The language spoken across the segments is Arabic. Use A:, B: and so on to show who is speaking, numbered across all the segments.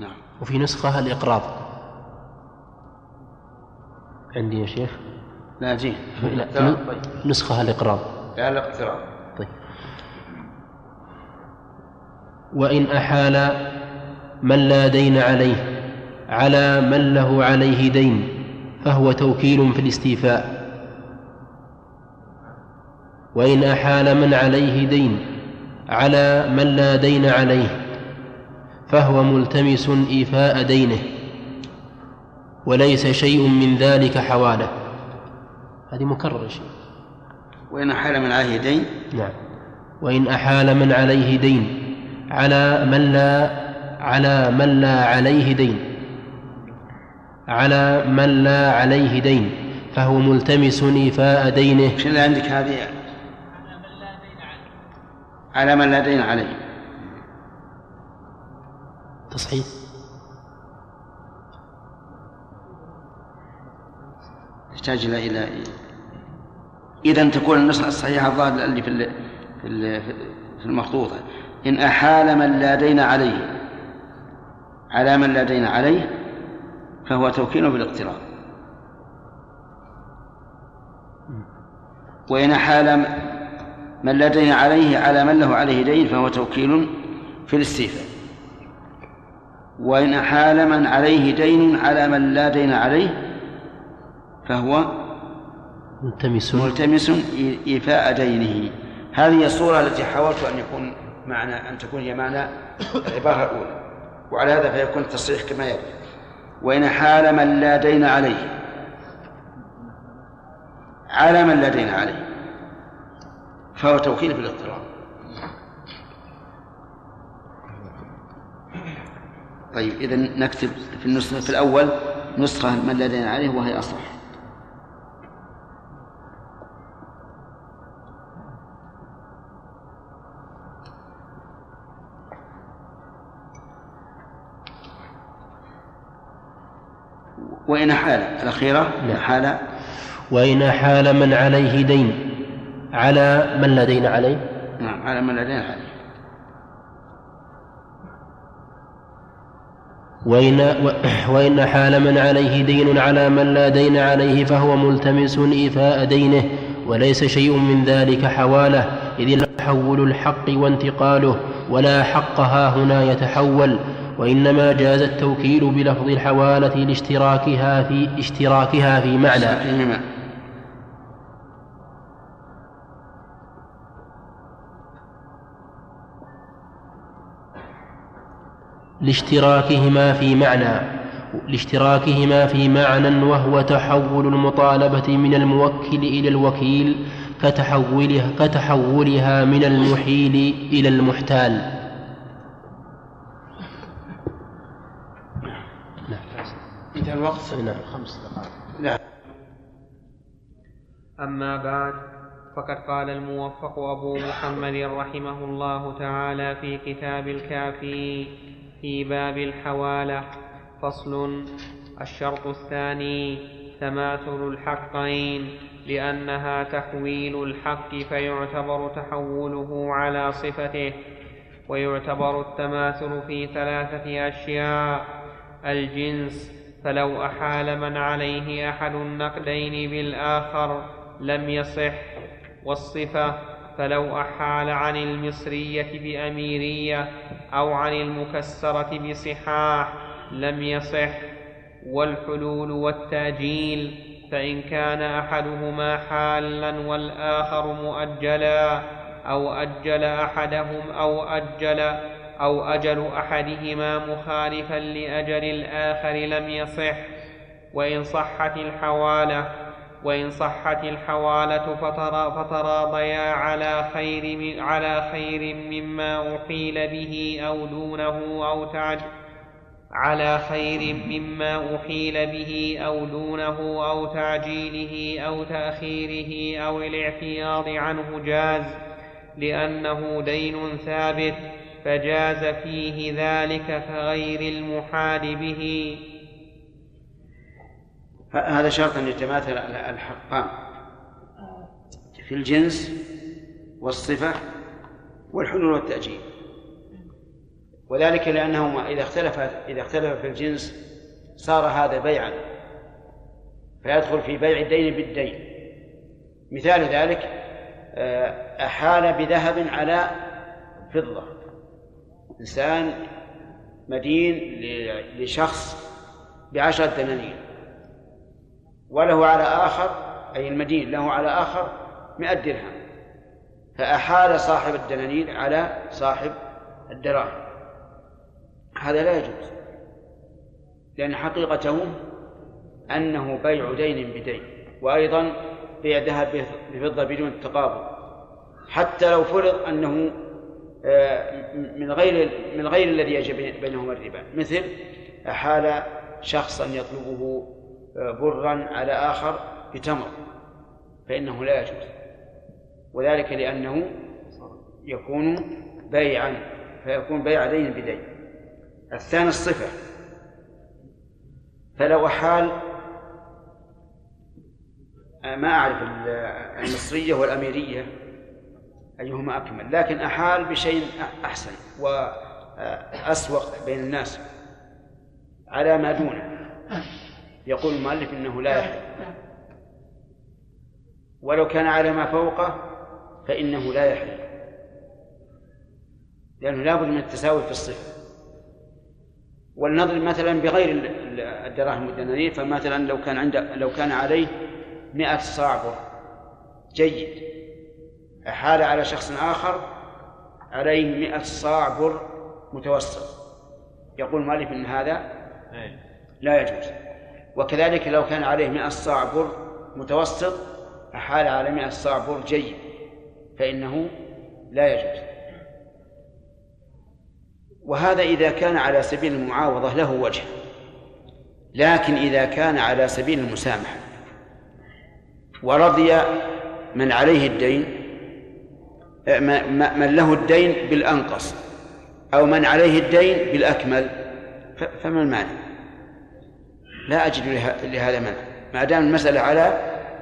A: نعم.
B: وفي نسخة الإقراض. عندي يا شيخ؟
A: لا جي
B: لا نسخة الإقراض.
A: لا الاقتراض
B: طيب. وإن أحال من لا دين عليه على من له عليه دين فهو توكيل في الاستيفاء. وإن أحال من عليه دين على من لا دين عليه فهو ملتمس إيفاء دينه وليس شيء من ذلك حواله. هذه مكررة شيء
A: وإن أحال من عليه دين؟
B: نعم. وإن أحال من عليه دين. على من لا على من لا عليه دين. على من لا عليه دين. فهو ملتمس إيفاء دينه.
A: اللي عندك هذه؟ على من لا دين عليه.
B: تصحيح
A: يحتاج إلى إلى إذا تكون النسخة الصحيحة الظاهر اللي في في المخطوطة. إن أحال من لا دين عليه على من لا دين عليه فهو توكيل بالاقتراض وإن أحال من لا دين عليه على من له عليه دين فهو توكيل في الاستيفاء. وإن أحال من عليه دين على من لا دين عليه فهو
B: ملتمس.
A: ملتمس إيفاء دينه. هذه الصورة التي حاولت أن يكون معنى أن تكون هي معنى العبارة الأولى. وعلى هذا فيكون التصريح كما يلي. وإن حال من لا دين عليه. على من لا دين عليه. فهو توكيل بالاضطراب طيب إذا نكتب في النسخة في الأول نسخة من لا دين عليه وهي أصح. وإن حال الأخيرة
B: نعم.
A: حال.
B: وإن حال من عليه دين على من لا دين عليه؟
A: نعم على من لا دين عليه.
B: وإن, وإن حال من عليه دين على من لا دين عليه فهو ملتمس إيفاء دينه وليس شيء من ذلك حواله إذ تحول الحق وانتقاله ولا حق ها هنا يتحول وإنما جاز التوكيل بلفظ الحوالة لاشتراكها في اشتراكها في معنى. لاشتراكهما في معنى لاشتراكهما في معنى وهو تحول المطالبة من الموكل إلى الوكيل كتحولها, كتحولها من المحيل إلى المحتال.
A: انتهى الوقت
B: نعم. خمس دقائق.
A: لا
C: أما بعد فقد قال الموفق أبو محمد رحمه الله تعالى في كتاب الكافي في باب الحوالة. فصل. الشرط الثاني تماثل الحقين لأنها تحويل الحق فيعتبر تحوله على صفته. ويعتبر التماثل في ثلاثة أشياء الجنس فلو أحال من عليه أحد النقدين بالآخر لم يصح. والصفة فلو أحال عن المصرية بأميرية أو عن المكسرة بصحاح لم يصح والحلول والتأجيل فإن كان أحدهما حالا والآخر مؤجلا أو أجل أحدهم أو أجل أو أجل أحدهما مخالفا لأجل الآخر لم يصح وإن صحت الحوالة وإن صحت الحوالة فتراضيا على خير على خير مما أحيل به أو دونه أو تعج على خير مما أحيل به أو دونه أو تعجيله أو تأخيره أو الاعتياض عنه جاز لأنه دين ثابت فجاز فيه ذلك كغير المحال به.
A: هذا شرط أن يتماثل الحقان. في الجنس والصفة والحلول والتأجيل. وذلك لأنه إذا اختلف إذا اختلف في الجنس صار هذا بيعا. فيدخل في بيع الدين بالدين. مثال ذلك آه، أحال بذهب على فضة. إنسان مدين لشخص بعشرة دنانير. وله على آخر أي المدين له على آخر مئة درهم. فأحال صاحب الدنانير على صاحب الدراهم. هذا لا يجوز لأن حقيقته أنه بيع دين بدين وأيضا بيع ذهب بفضة بدون التقابل حتى لو فرض أنه آه، من غير من غير الذي يجب بينهما الربا. مثل أحال شخصا يطلبه برا على آخر بتمر فإنه لا يجوز. وذلك لأنه يكون بيعا فيكون بيع دين بدين. الثاني الصفة فلو أحال ما أعرف المصرية والأميرية أيهما أكمل لكن أحال بشيء أحسن وأسوق بين الناس على ما دونه. يقول المؤلف إنه لا يحل. ولو كان على ما فوقه فإنه لا يحل. لأنه لابد من التساوي في الصفة. ولنضرب مثلا بغير الدراهم والدنانير فمثلا لو كان عند لو كان عليه مئة صاع بر جيد أحال على شخص آخر عليه مئة صاع بر متوسط. يقول المؤلف إن هذا لا يجوز. وكذلك لو كان عليه مئة صاع بر متوسط أحال على مئة صاع بر جيد فإنه لا يجوز وهذا إذا كان على سبيل المعاوضة له وجه لكن إذا كان على سبيل المسامحة ورضي من عليه الدين من له الدين بالأنقص أو من عليه الدين بالأكمل فما المانع؟ لا أجد لهذا منع. ما دام المسألة على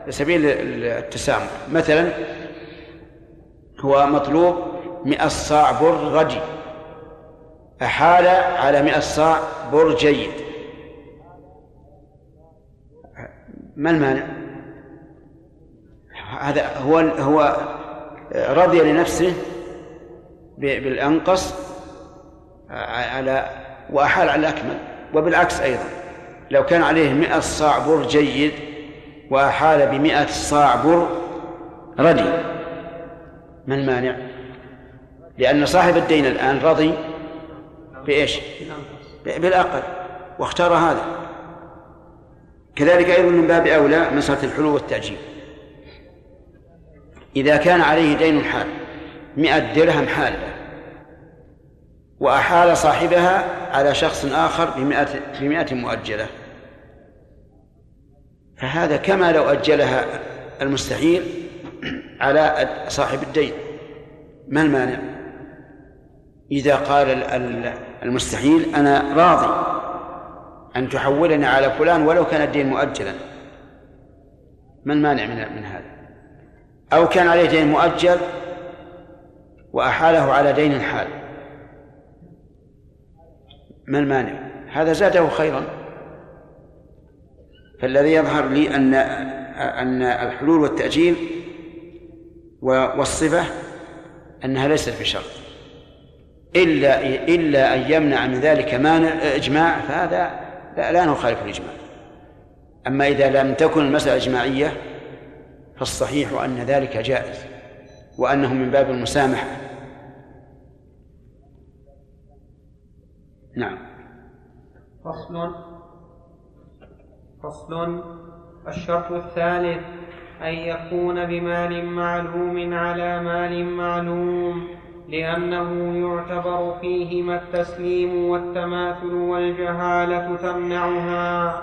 A: سبيل التسامح. مثلا هو مطلوب مئة صاع بر غدي أحال على مئة صاع بر جيد. ما المانع؟ هذا هو هو رضي لنفسه بالأنقص على وأحال على الأكمل. وبالعكس أيضا. لو كان عليه مئة صاع بر جيد وأحال بمئة صاع بر ردي ما المانع؟ لأن صاحب الدين الآن رضي بإيش؟ بالأقل واختار هذا كذلك أيضا من باب أولى مسألة الحلول والتأجيل إذا كان عليه دين حال مئة درهم حالة وأحال صاحبها على شخص آخر بمئة, بمئة مؤجلة فهذا كما لو أجلها المستحيل على صاحب الدين. ما المانع؟ إذا قال المستحيل أنا راضي أن تحولني على فلان ولو كان الدين مؤجلا. ما المانع من من هذا؟ أو كان عليه دين مؤجل وأحاله على دين حال ما المانع؟ هذا زاده خيرا. فالذي يظهر لي أن أن الحلول والتأجيل والصفة أنها ليست بشرط. إلا إلا أن يمنع من ذلك مانع إجماع فهذا لا, لا نخالف الإجماع. أما إذا لم تكن المسألة إجماعية فالصحيح أن ذلك جائز وأنه من باب المسامحة. نعم.
C: فصل فصل. الشرط الثالث أن يكون بمال معلوم على مال معلوم لأنه يعتبر فيهما التسليم والتماثل والجهالة تمنعها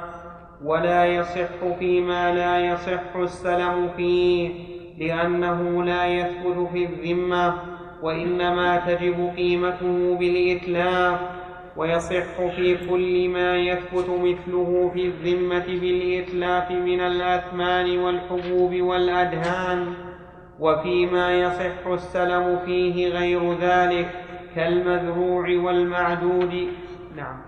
C: ولا يصح فيما لا يصح السلم فيه لأنه لا يثبت في الذمة وإنما تجب قيمته بالإتلاف. ويصح في كل ما يثبت مثله في الذمة بالإتلاف من الأثمان والحبوب والأدهان وفيما يصح السلم فيه غير ذلك كالمذروع والمعدود. نعم.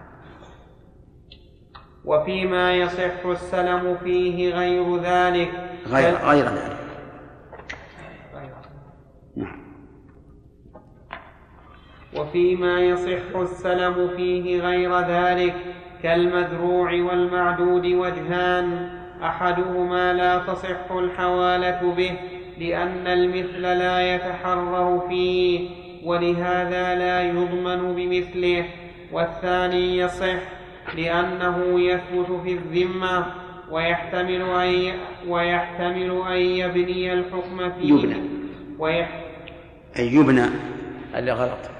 C: وفيما يصح السلم فيه غير ذلك
A: غير غير ذلك نعم
C: وفيما يصح السلم فيه غير ذلك كالمذروع والمعدود وجهان أحدهما لا تصح الحوالة به لأن المثل لا يتحرر فيه ولهذا لا يضمن بمثله والثاني يصح لأنه يثبت في الذمة ويحتمل أن ويحتمل أن يبني الحكم فيه.
A: يبنى.
C: ويح
A: أن يبنى. اللي غلط.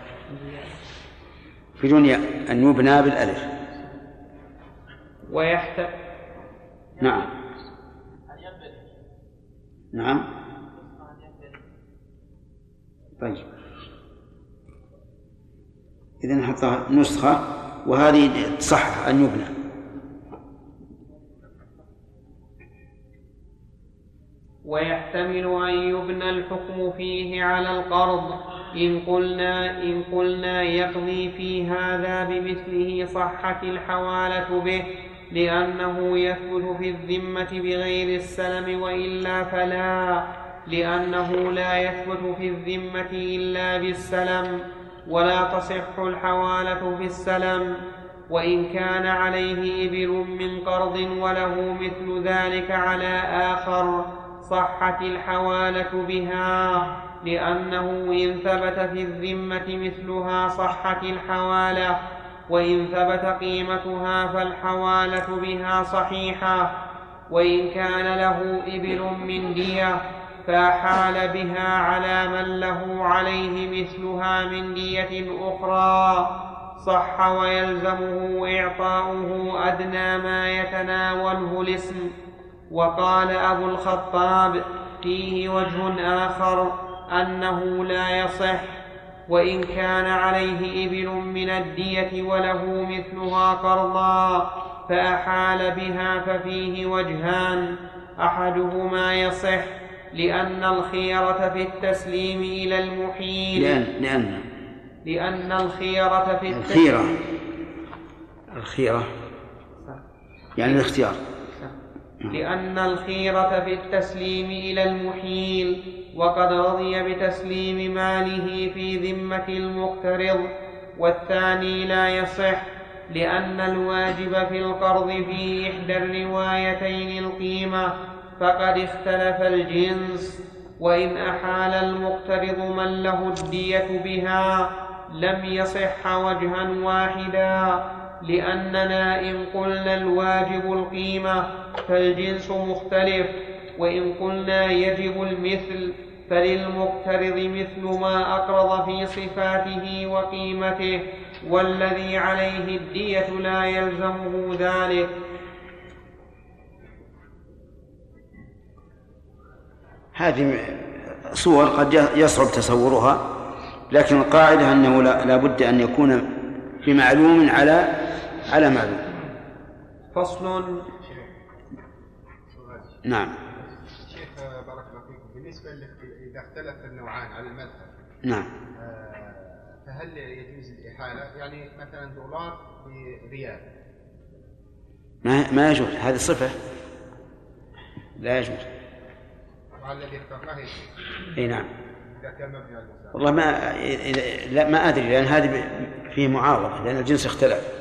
A: في دنيا أن يبنى بالألف.
C: ويحت
A: نعم. نعم. طيب. إذا نحطها نسخة وهذه صح أن يبنى.
C: ويحتمل أن يبنى الحكم فيه على القرض. إن قلنا إن قلنا يقضي في هذا بمثله صحت الحوالة به لأنه يثبت في الذمة بغير السلم وإلا فلا لأنه لا يثبت في الذمة إلا بالسلم ولا تصح الحوالة في السلم. وإن كان عليه إبل من قرض وله مثل ذلك على آخر. صحت الحوالة بها لأنه إن ثبت في الذمة مثلها صحت الحوالة وإن ثبت قيمتها فالحوالة بها صحيحة. وإن كان له إبل من دية فأحال بها على من له عليه مثلها من دية أخرى. صح ويلزمه إعطاؤه أدنى ما يتناوله الاسم. وقال أبو الخطاب فيه وجه آخر أنه لا يصح وإن كان عليه إبل من الدية وله مثلها قرضا فأحال بها ففيه وجهان أحدهما يصح لأن الخيرة في التسليم إلى المحيل.
A: لأن لأن
C: لأن الخيرة في
A: الخيرة. الخيرة. يعني الاختيار.
C: لأن الخيرة في التسليم إلى المحيل وقد رضي بتسليم ماله في ذمة المقترض. والثاني لا يصح لأن الواجب في القرض في إحدى الروايتين القيمة فقد اختلف الجنس. وإن أحال المقترض من له الدية بها لم يصح وجها واحدا. لأننا إن قلنا الواجب القيمة فالجنس مختلف وإن قلنا يجب المثل فللمقترض مثل ما أقرض في صفاته وقيمته والذي عليه الدية لا يلزمه ذلك.
A: هذه صور قد يصعب تصورها لكن القاعدة أنه لا بد أن يكون بمعلوم على على معلوم
C: فصل.
A: نعم.
D: شيخ بارك الله فيكم. بالنسبة إذا اختلف النوعان على المذهب
A: نعم.
D: آه، فهل يجوز الإحالة؟ يعني مثلا دولار بريال.
A: ما ما يجوز. هذه صفة. لا يجوز.
D: الذي اخترناه
A: إي نعم.
D: إذا كان مبني على المساواة
A: والله ما لا ما أدري لأن هذه فيه معاوضة لأن الجنس اختلف.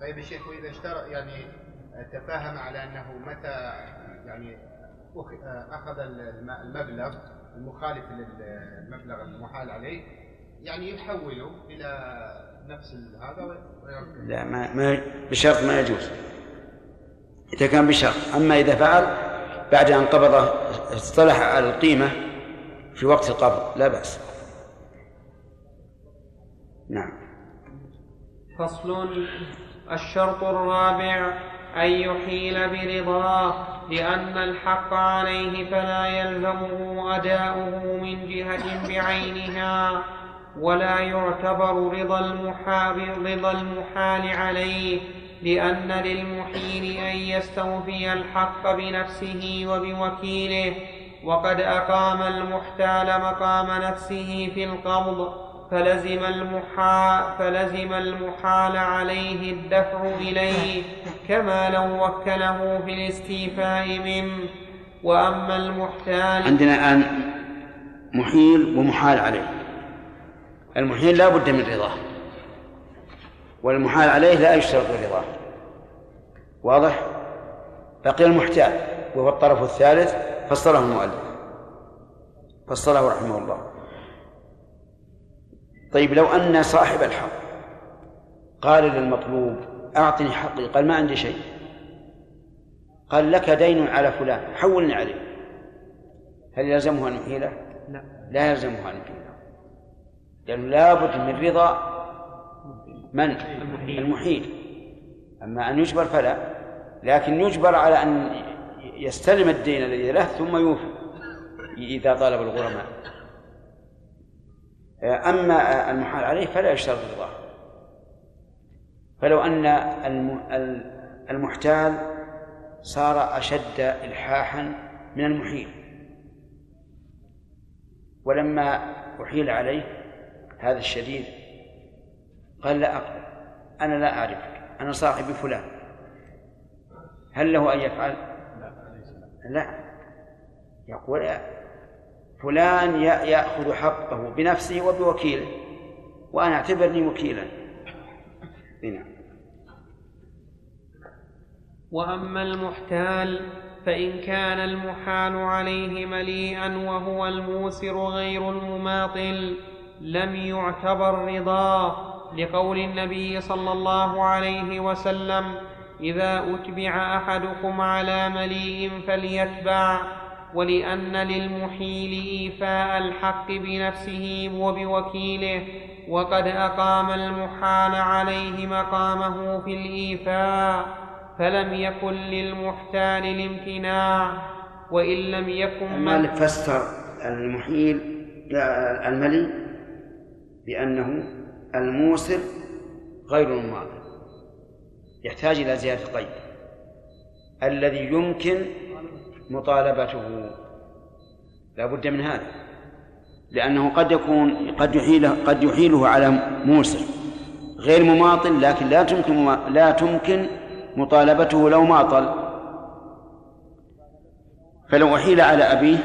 D: طيب يا شيخ وإذا اشترى يعني تفاهم على أنه متى يعني أخذ الم- المبلغ المخالف للمبلغ المحال عليه يعني يحوله إلى نفس هذا
A: لا ما ما بشرط ما يجوز. إذا كان بشرط. أما إذا فعل بعد أن قبضه اصطلح على القيمة في وقت القبض لا بأس. نعم.
C: فصل الشرط الرابع أن يحيل برضاه لأن الحق عليه فلا يلزمه أداؤه من جهة بعينها ولا يعتبر رضا المحال رضا المحال عليه لأن للمحيل أن يستوفي الحق بنفسه وبوكيله وقد أقام المحتال مقام نفسه في القبض. فلزم المحال فلزم المحال عليه الدفع إليه كما لو وكله في الاستيفاء منه وأما المحتال
A: عندنا الآن محيل ومحال عليه. المحيل لا بد من رضاه والمحال عليه لا يشترط رضاه واضح؟ بقي المحتال وهو الطرف الثالث فسره المؤلف. فسره رحمه الله. طيب لو أن صاحب الحق قال للمطلوب أعطني حقي قال ما عندي شيء قال لك دين على فلان حولني عليه هل يلزمه أن يحيله؟ لا لا يلزمه أن يحيله لأنه لابد من رضا من؟ المحيل. المحيل أما أن يجبر فلا لكن يجبر على أن يستلم الدين الذي له ثم يوفي إذا طالب الغرماء أما المحال عليه فلا يشترط رضاه فلو أن المحتال صار أشد إلحاحا من المحيل. ولما أحيل عليه هذا الشديد قال لا أقبل أنا لا أعرفك أنا صاحبي فلان. هل له أن يفعل؟ لا. يقول فلان يأخذ حقه بنفسه وبوكيله وأنا أعتبرني وكيلا. نعم.
C: وأما المحتال فإن كان المحال عليه مليئا وهو الموسر غير المماطل لم يعتبر رضاه لقول النبي صلى الله عليه وسلم إذا أتبع أحدكم على مليء فليتبع ولأن للمحيل إيفاء الحق بنفسه وبوكيله وقد أقام المحال عليه مقامه في الإيفاء فلم يكن للمحتال الامتناع وإن لم يكن
A: مالك فسر المحيل الملي بأنه الموسر غير الماضي يحتاج إلى زيادة قيد الذي يمكن مطالبته. لا بد من هذا لأنه قد يكون قد يحيله قد يحيله على موسر غير مماطل لكن لا تمكن لا تمكن مطالبته لو ماطل. فلو أحيل على أبيه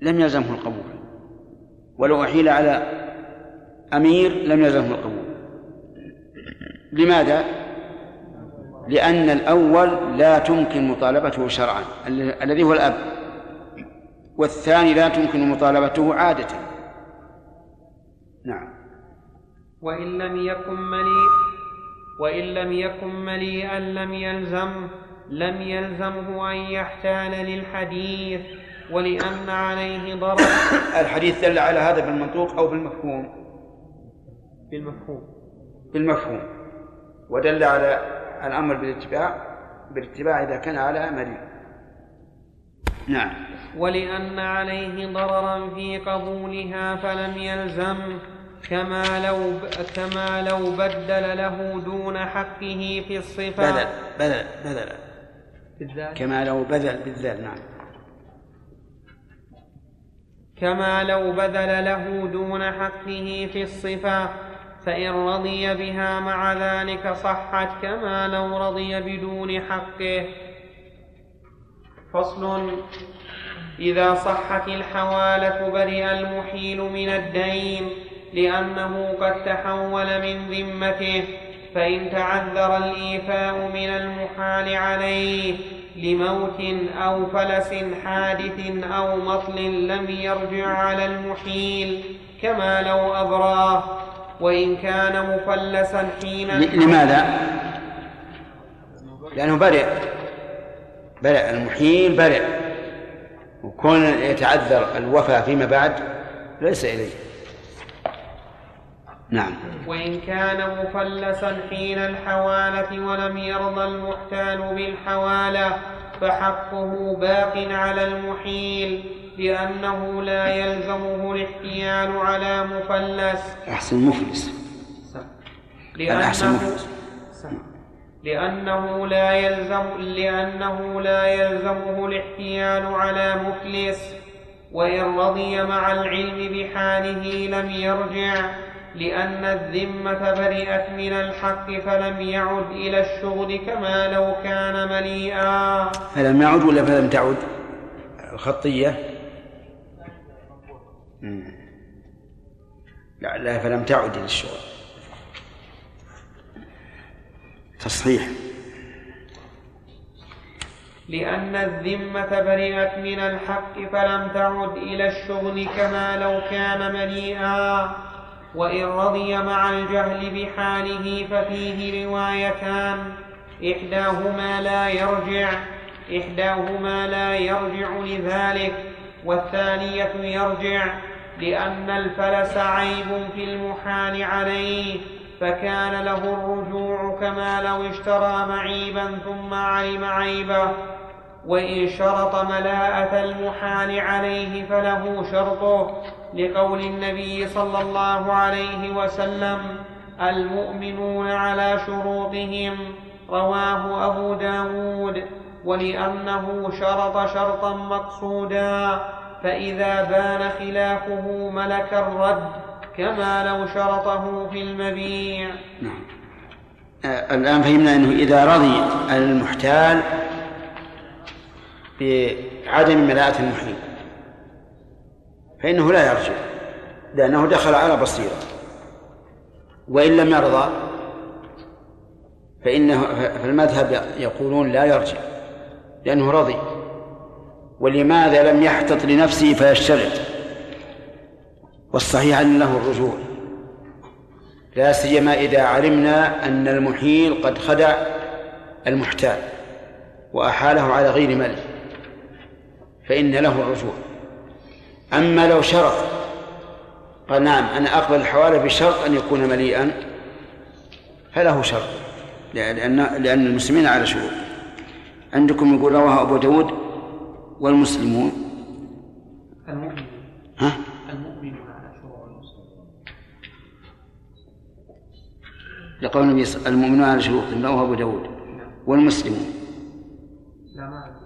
A: لم يلزمه القبول ولو أحيل على أمير لم يلزمه القبول. لماذا؟ لأن الأول لا تمكن مطالبته شرعا الذي هو الأب. والثاني لا تمكن مطالبته عادة. نعم.
C: وإن لم يكن مليء وإن لم يكن مليئا لم يلزم لم يلزمه أن يحتال للحديث ولأن عليه ضرر.
A: الحديث دل على هذا بالمنطوق أو بالمفهوم؟
C: بالمفهوم.
A: بالمفهوم. ودل على الأمر بالاتباع بالاتباع إذا كان على مريض. نعم.
C: ولأن عليه ضررا في قبولها فلم يلزم كما لو كما لو بدل له دون حقه في الصفة.
A: بذل بذل بذل بالذات؟ كما لو بذل بالذال نعم.
C: كما لو بذل له دون حقه في الصفة. فإن رضي بها مع ذلك صحت كما لو رضي بدون حقه. فصل إذا صحت الحوالة برئ المحيل من الدين لأنه قد تحول من ذمته فإن تعذر الإيفاء من المحال عليه لموت أو فلس حادث أو مطل لم يرجع على المحيل كما لو أبراه. وإن كان مفلسا حين
A: لماذا؟ لأنه برئ. برئ المحيل برئ. وكون يتعذر الوفاء فيما بعد ليس إليه. نعم.
C: وإن كان مفلسا حين الحوالة ولم يرضى المحتال بالحوالة فحقه باق على المحيل. لأنه لا يلزمه الاحتيال على مفلس.
A: أحسن مفلس.
C: لأنه أحسن مفلس. لأنه لا يلزم لأنه لا يلزمه الاحتيال على مفلس. وإن رضي مع العلم بحاله لم يرجع. لأن الذمة برئت من الحق فلم يعد إلى الشغل كما لو كان مليئا.
A: فلم يعد ولا فلم تعد؟ الخطية. لا لا فلم تعد إلى الشغل تصحيح.
C: لأن الذمة برئت من الحق فلم تعد إلى الشغل كما لو كان مليئا. وإن رضي مع الجهل بحاله ففيه روايتان. إحداهما لا يرجع إحداهما لا يرجع لذلك والثانية يرجع. لأن الفلس عيب في المحال عليه فكان له الرجوع كما لو اشترى معيبا ثم علم عيبه. وإن شرط ملاءة المحال عليه فله شرطه لقول النبي صلى الله عليه وسلم المؤمنون على شروطهم. رواه أبو داود. ولأنه شرط شرطا مقصودا. فإذا بان خلافه ملك الرد كما لو شرطه في المبيع.
A: نعم. آه الآن فهمنا أنه إذا رضي المحتال بعدم ملاءة المحيل فإنه لا يرجع لأنه دخل على بصيرة. وإن لم يرضى فإنه فالمذهب يقولون لا يرجع لأنه رضي. ولماذا لم يحتط لنفسه فيشترط؟ والصحيح أن له الرجوع. لا سيما إذا علمنا أن المحيل قد خدع المحتال وأحاله على غير ملك فإن له الرجوع. أما لو شرط قال نعم أنا أقبل الحوالة بشرط أن يكون مليئا فله شرط لأن لأن المسلمين على شروط. عندكم يقول رواه أبو داود والمسلمون؟
C: المؤمن
A: ها؟
C: المؤمن على شروط المسلمين.
A: لقول النبي المؤمنون على شروط رواه أبو داود. والمسلمون؟
C: لا ما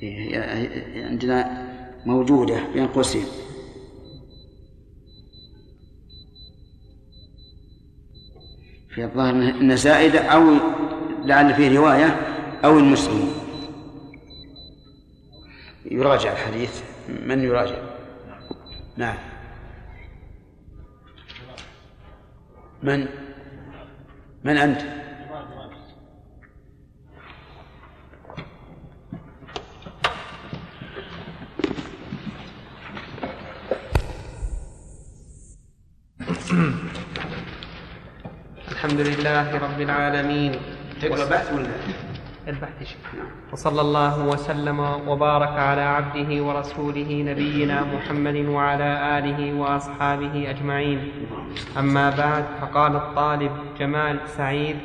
A: هي عندنا موجودة بين قوسين. في الظاهر أنها زائدة أو لعل فيه رواية أو المسلمون. يراجع الحديث. من يراجع؟ نعم. من؟ من أنت؟
C: الحمد لله رب العالمين.
A: تقرأ بحث ولا؟
C: البحث. شيخ وصلى الله وسلم وبارك على عبده ورسوله نبينا محمد وعلى آله وأصحابه أجمعين. أما بعد فقال الطالب جمال سعيد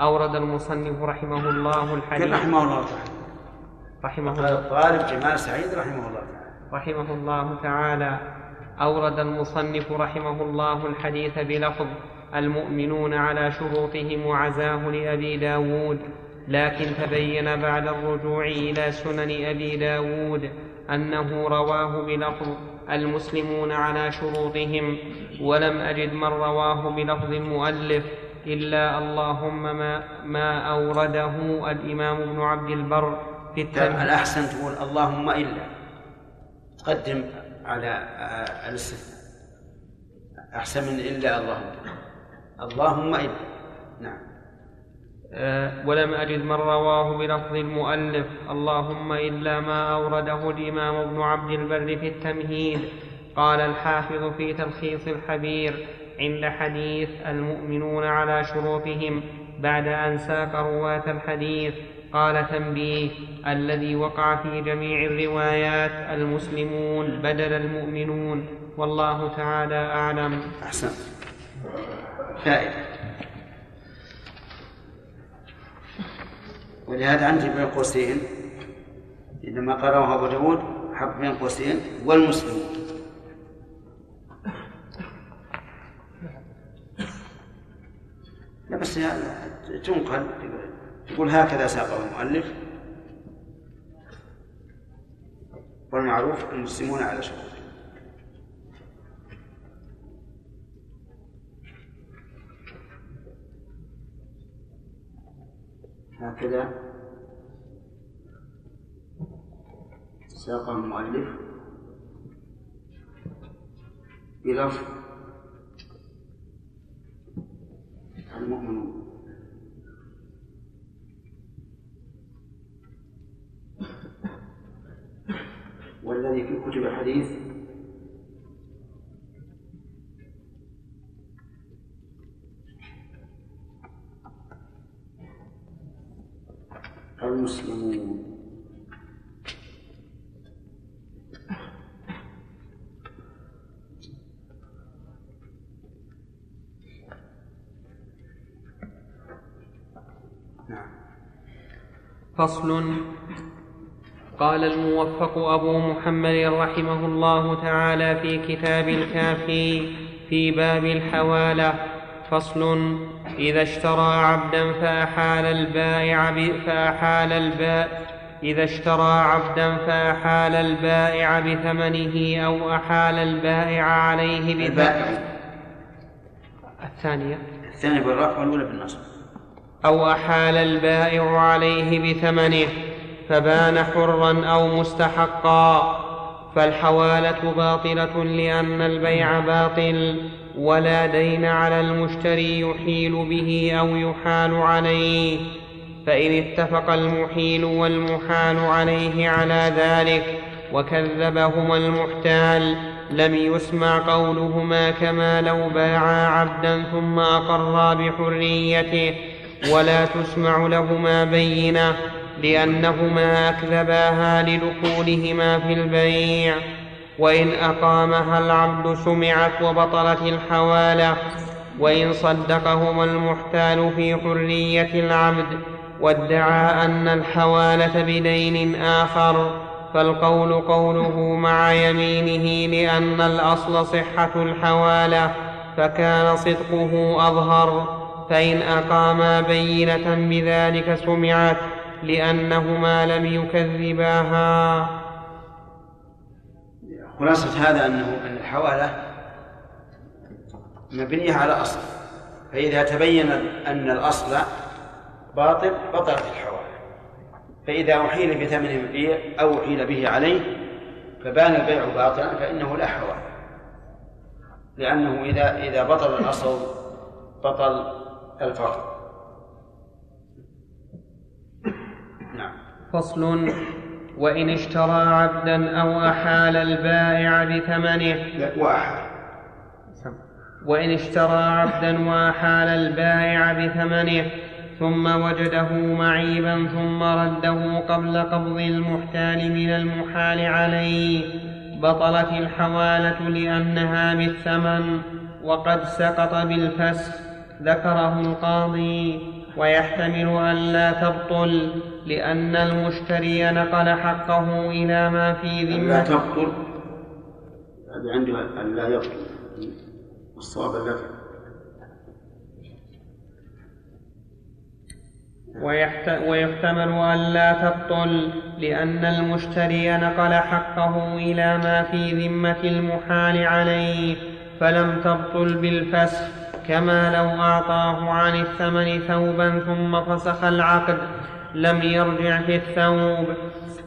C: أورد المصنف رحمه الله الحديث.
A: رحمه الله تعالى؟
C: رحمه الله.
A: الطالب جمال سعيد رحمه الله تعالى.
C: رحمه الله تعالى. أورد المصنف رحمه الله الحديث بلفظ المؤمنون على شروطهم وعزاه لأبي داود. لكن تبين بعد الرجوع إلى سنن أبي داود أنه رواه بلفظ المسلمون على شروطهم ولم أجد من رواه بلفظ المؤلف إلا اللهم ما, ما أورده الإمام ابن عبد البر في التمهيد
A: الأحسن تقول اللهم إلا؟ تقدم على آه، الاستثناء أحسن من إلا اللهم. اللهم إلا. نعم.
C: ولم أجد من رواه بلفظ المؤلف. اللهم إلا ما أورده الإمام ابن عبد البر في التمهيد. قال الحافظ في تلخيص الحبير عند حديث المؤمنون على شروطهم بعد أن ساق رواة الحديث. قال تنبيه الذي وقع في جميع الروايات المسلمون بدل المؤمنون. والله تعالى أعلم.
A: أحسن فائدة ولهذا عندي بين قوسين. إنما قرأه أبو داود حق بين قوسين والمسلمون لا بس تنقل تقول هكذا ساقه المؤلف. والمعروف المسلمون على شروط هكذا. ساق المؤلف. بلفظ المؤمنون. والذي في كتب الحديث المسلمون.
C: فصل. قال الموفق أبو محمد رحمه الله تعالى في كتاب الكافي في باب الحوالة. فصل. إذا اشترى عبدا فأحال البائع فأحال البائع إذا اشترى عبدا فأحال البائع بثمنه أو أحال البائع عليه بثمنه الثانية.
A: الثانية بالرفع والأولى بالنصب.
C: أو أحال البائع عليه بثمنه. فبان حرا أو مستحقا. فالحوالة باطلة لأن البيع باطل ولا دين على المشتري يحيل به أو يحال عليه. فإن اتفق المحيل والمحال عليه على ذلك وكذبهما المحتال لم يسمع قولهما كما لو باعا عبدا ثم أقرا بحريته ولا تسمع لهما بينة. لأنهما أكذباها لدخولهما في البيع. وإن أقامها العبد سمعت وبطلت الحوالة. وإن صدقهما المحتال في حرية العبد. وادعى أن الحوالة بدين آخر. فالقول قوله مع يمينه لأن الأصل صحة الحوالة. فكان صدقه أظهر. فإن أقاما بينة بذلك سمعت لأنهما لم يكذباها.
A: خلاصة هذا أنه أن الحوالة مبنية على أصل فإذا تبين أن الأصل باطل بطلت الحوالة فإذا أحيل بثمن البيع أو أحيل به عليه فبان البيع باطلا فإنه لا حوالة لأنه إذا إذا بطل الأصل بطل الفرق
C: فصل وإن اشترى عبدا أو أحال البائع بثمنه.
A: وأحال.
C: وإن اشترى عبدا وأحال البائع بثمنه ثم وجده معيبا ثم رده قبل قبض المحتال من المحال عليه. بطلت الحوالة لأنها بالثمن وقد سقط بالفسخ ذكره القاضي. ويحتمل أن لا تبطل لأن المشتري نقل حقه إلى ما في ذمته
A: لا تبطل هذا عنده أن لا يبطل. الصواب الدفع
C: ويحتمل أن لا تبطل لأن المشتري نقل حقه إلى ما في ذمة المحال عليه. فلم تبطل بالفسخ. كما لو أعطاه عن الثمن ثوبا ثم فسخ العقد لم يرجع في الثوب.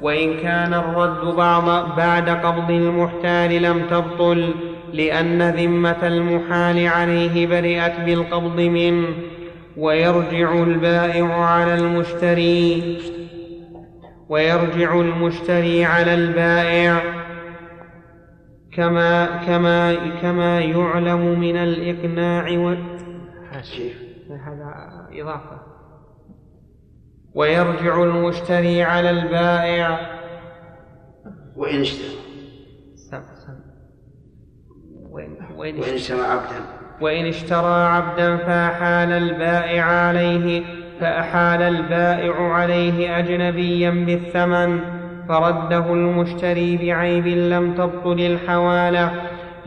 C: وإن كان الرد بعض بعد قبض المحتال لم تبطل لأن ذمة المحال عليه برئت بالقبض منه ويرجع البائع على المشتري ويرجع المشتري على البائع. كما كما كما يعلم من الإقناع و... هذا إضافة. ويرجع المشتري على البائع.
A: وإن اشترى وإن, وإن اشترى عبدا.
C: وإن اشترى عبدا فأحال البائع عليه فأحال البائع عليه أجنبيا بالثمن. فرده المشتري بعيب لم تبطل الحوالة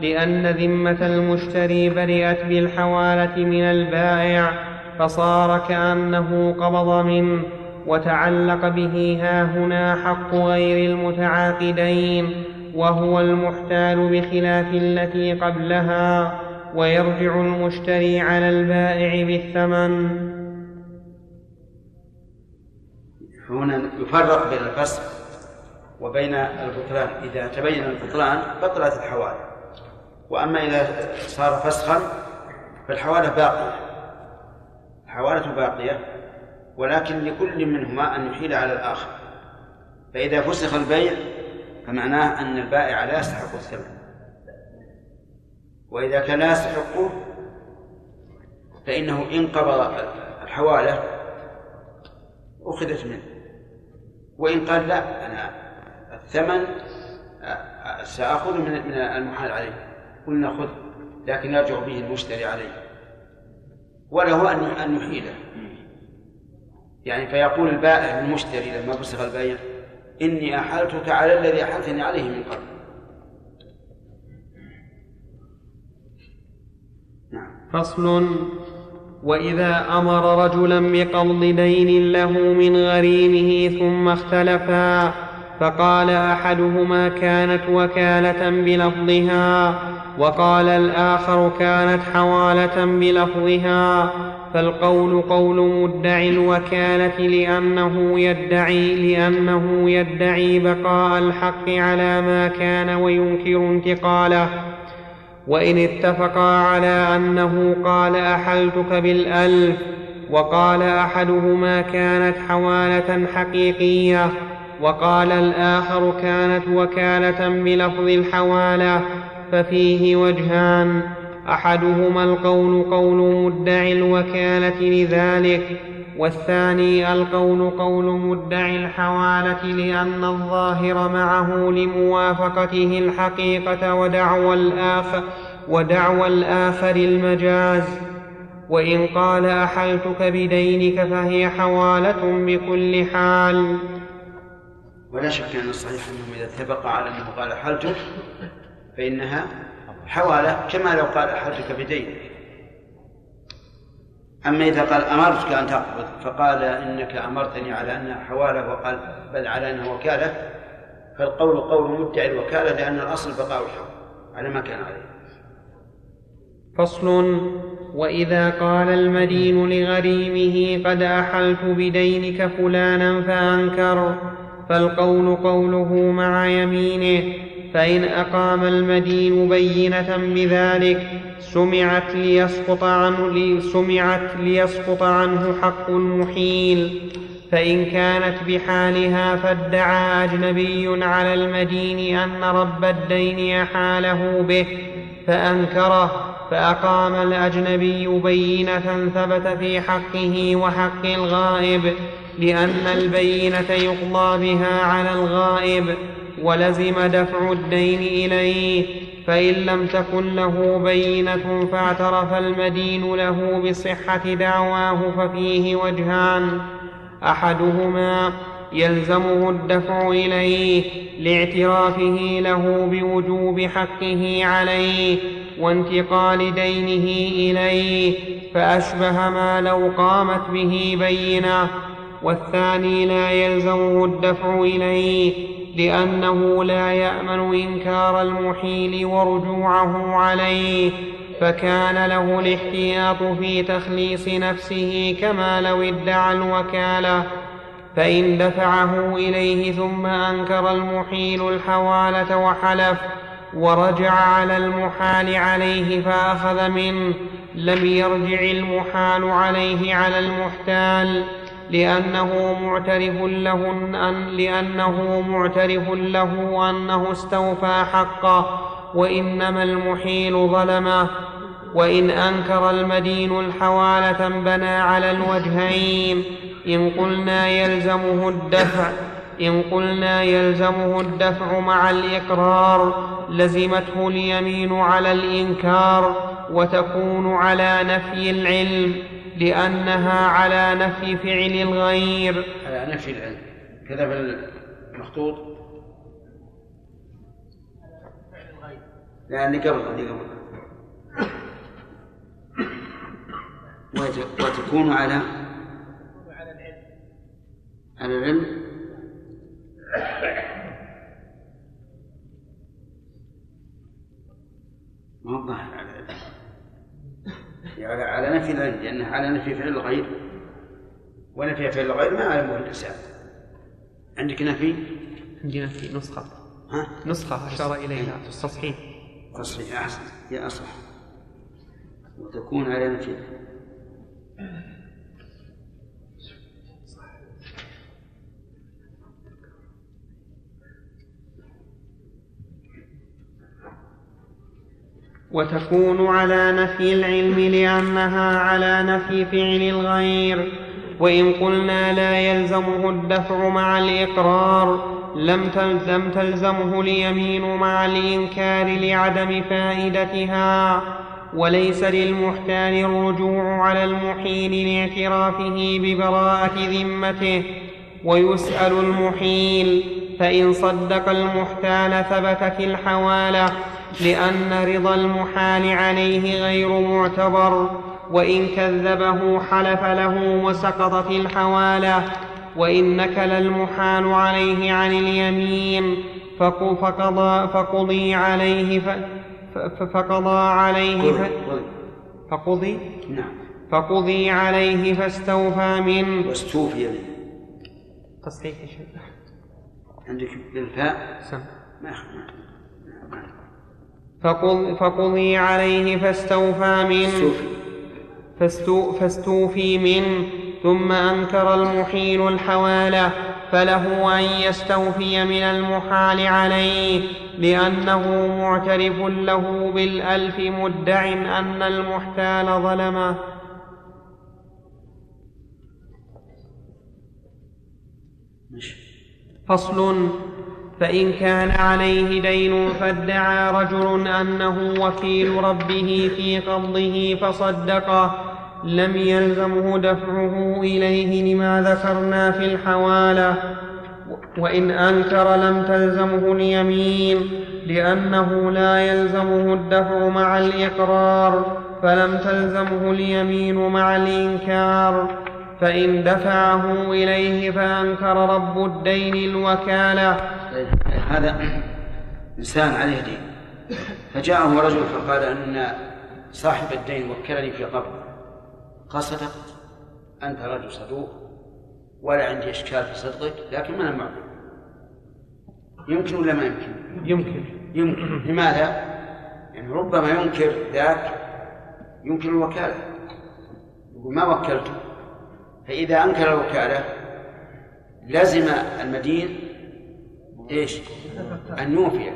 C: لأن ذمة المشتري برئت بالحوالة من البائع فصار كأنه قبض منه وتعلق به ها هنا حق غير المتعاقدين وهو المحتال بخلاف التي قبلها ويرجع المشتري على البائع بالثمن.
A: هنا يفرق بين الفسخ وبين البطلان. إذا تبين البطلان بطلت الحوالة وأما إذا صار فسخا فالحوالة باقية. الحوالة باقية ولكن لكل منهما أن يحيل على الآخر. فإذا فسخ البيع فمعناه أن البائع لا يستحق الثمن وإذا كان لا يستحقه فإنه إن قبض الحوالة أخذت منه. وإن قال لا أنا الثمن سآخذ من من المحال عليه. قلنا خذ لكن يرجع به المشتري عليه. وله أن أن يحيله. يعني فيقول البائع للمشتري لما فسخ البيع إني أحلتك على الذي أحلتني عليه من قبل.
C: نعم. فصل. وإذا أمر رجلا بقبض دين له من غريمه ثم اختلفا فقال أحدهما كانت وكالة بلفظها وقال الآخر كانت حوالة بلفظها فالقول قول مدعي الوكالة لأنه يدعي لأنه يدعي بقاء الحق على ما كان وينكر انتقاله. وإن اتفقا على أنه قال أحلتك بالألف وقال أحدهما كانت حوالة حقيقية. وقال الآخر كانت وكالة بلفظ الحوالة ففيه وجهان. أحدهما القول قول مدعي الوكالة لذلك والثاني القول قول مدعي الحوالة لأن الظاهر معه لموافقته الحقيقة ودعوى الآخر ودعوى الآخر المجاز. وإن قال أحلتك بدينك فهي حوالة بكل حال.
A: ولا شك أن الصحيح أنه إذا اتفق على أنه قال أحلتك فإنها حوالة كما لو قال أحدك بدينك أما إذا قال أمرتك أن تقبض فقال إنك أمرتني على أنها حوالة وقال بل على أنها وكالة فالقول قول مدعي الوكالة لأن الأصل بقاء الحق على ما كان عليه.
C: فصل وإذا قال المدين لغريمه قد أحلت بدينك فلانا فأنكر. فالقول قوله مع يمينه فإن أقام المدين بينة بذلك سمعت ليسقط عنه سمعت ليسقط عنه حق المحيل فإن كانت بحالها فادعى أجنبي على المدين أن رب الدين أحاله به فأنكره فأقام الأجنبي بينة ثبت في حقه وحق الغائب. لأن البينة يقضى بها على الغائب ولزم دفع الدين إليه فإن لم تكن له بينة فاعترف المدين له بصحة دعواه ففيه وجهان. أحدهما يلزمه الدفع إليه لاعترافه له بوجوب حقه عليه وانتقال دينه إليه فأشبه ما لو قامت به بينة. والثاني لا يلزمه الدفع إليه لأنه لا يأمن إنكار المحيل ورجوعه عليه فكان له الاحتياط في تخليص نفسه كما لو ادعى الوكالة. فإن دفعه إليه ثم أنكر المحيل الحوالة وحلف ورجع على المحال عليه فأخذ منه لم يرجع المحال عليه على المحتال. لأنه معترف له أن لأنه معترف له أنه استوفى حقه وإنما المحيل ظلمه. وإن أنكر المدين الحوالة بنى على الوجهين. إن قلنا يلزمه الدفع إن قلنا يلزمه الدفع مع الإقرار لزمته اليمين على الإنكار وتكون على نفي العلم. لأنها على نفي فعل الغير.
A: على نفي العلم. كذا المخطوط. لا اللي قبل اللي قبل. وتكون على على العلم. ما هو ظاهر على العلم. يعني على نفي العلم لأنه على نفي فعل الغير ونفي فعل الغير ما علمه الإنسان. عندك نفي؟
C: عندنا في نسخة.
A: ها؟
C: نسخة أشار إليها في التصحيح.
A: تصحيح أحسن. يا أصلح وتكون على نفي.
C: وتكون على نفي العلم لأنها على نفي فعل الغير. وإن قلنا لا يلزمه الدفع مع الإقرار لم تل- لم تلزمه اليمين مع الإنكار لعدم فائدتها. وليس للمحتال الرجوع على المحيل لاعترافه ببراءة ذمته. ويسأل المحيل فإن صدق المحتال ثبتت الحوالة. لأن رضا المحال عليه غير معتبر وإن كذبه حلف له وسقطت الحوالة وإن نكل المحال عليه عن اليمين فق- فقضى, فقضي عليه ف فقضى عليه ف فقضي.
A: نعم.
C: فقضي عليه فاستوفى منه
A: واستوفي
C: تصحيح
A: عندك بالفاء
C: سم.
A: ما
C: فقضي عليه فاستوفى منه فاستو فاستوفي منه ثم أنكر المحيل الحوالة فله أن يستوفي من المحال عليه لأنه معترف له بالألف مدع أن المحتال ظلمه. فصل فإن كان عليه دين فادعى رجل أنه وكيل ربه في قبضه فصدقه لم يلزمه دفعه إليه لما ذكرنا في الحوالة. وإن أنكر لم تلزمه اليمين لأنه لا يلزمه الدفع مع الإقرار فلم تلزمه اليمين مع الإنكار. فإن دفعه إليه فأنكر رب الدين الوكالة
A: هذا إنسان عليه دين. فجاءه رجل فقال أن صاحب الدين وكلني في قبض قال صدقت. أنت رجل صدوق. ولا عندي إشكال في صدقك لكن ما أنا معك يمكن ولا ما يمكن؟
C: يمكن.
A: يمكن. لماذا؟ يعني ربما ينكر ذاك. يمكن الوكالة. يقول ما وكلته؟ فإذا أنكر الوكالة لزم المدين إيش؟ أن يوفي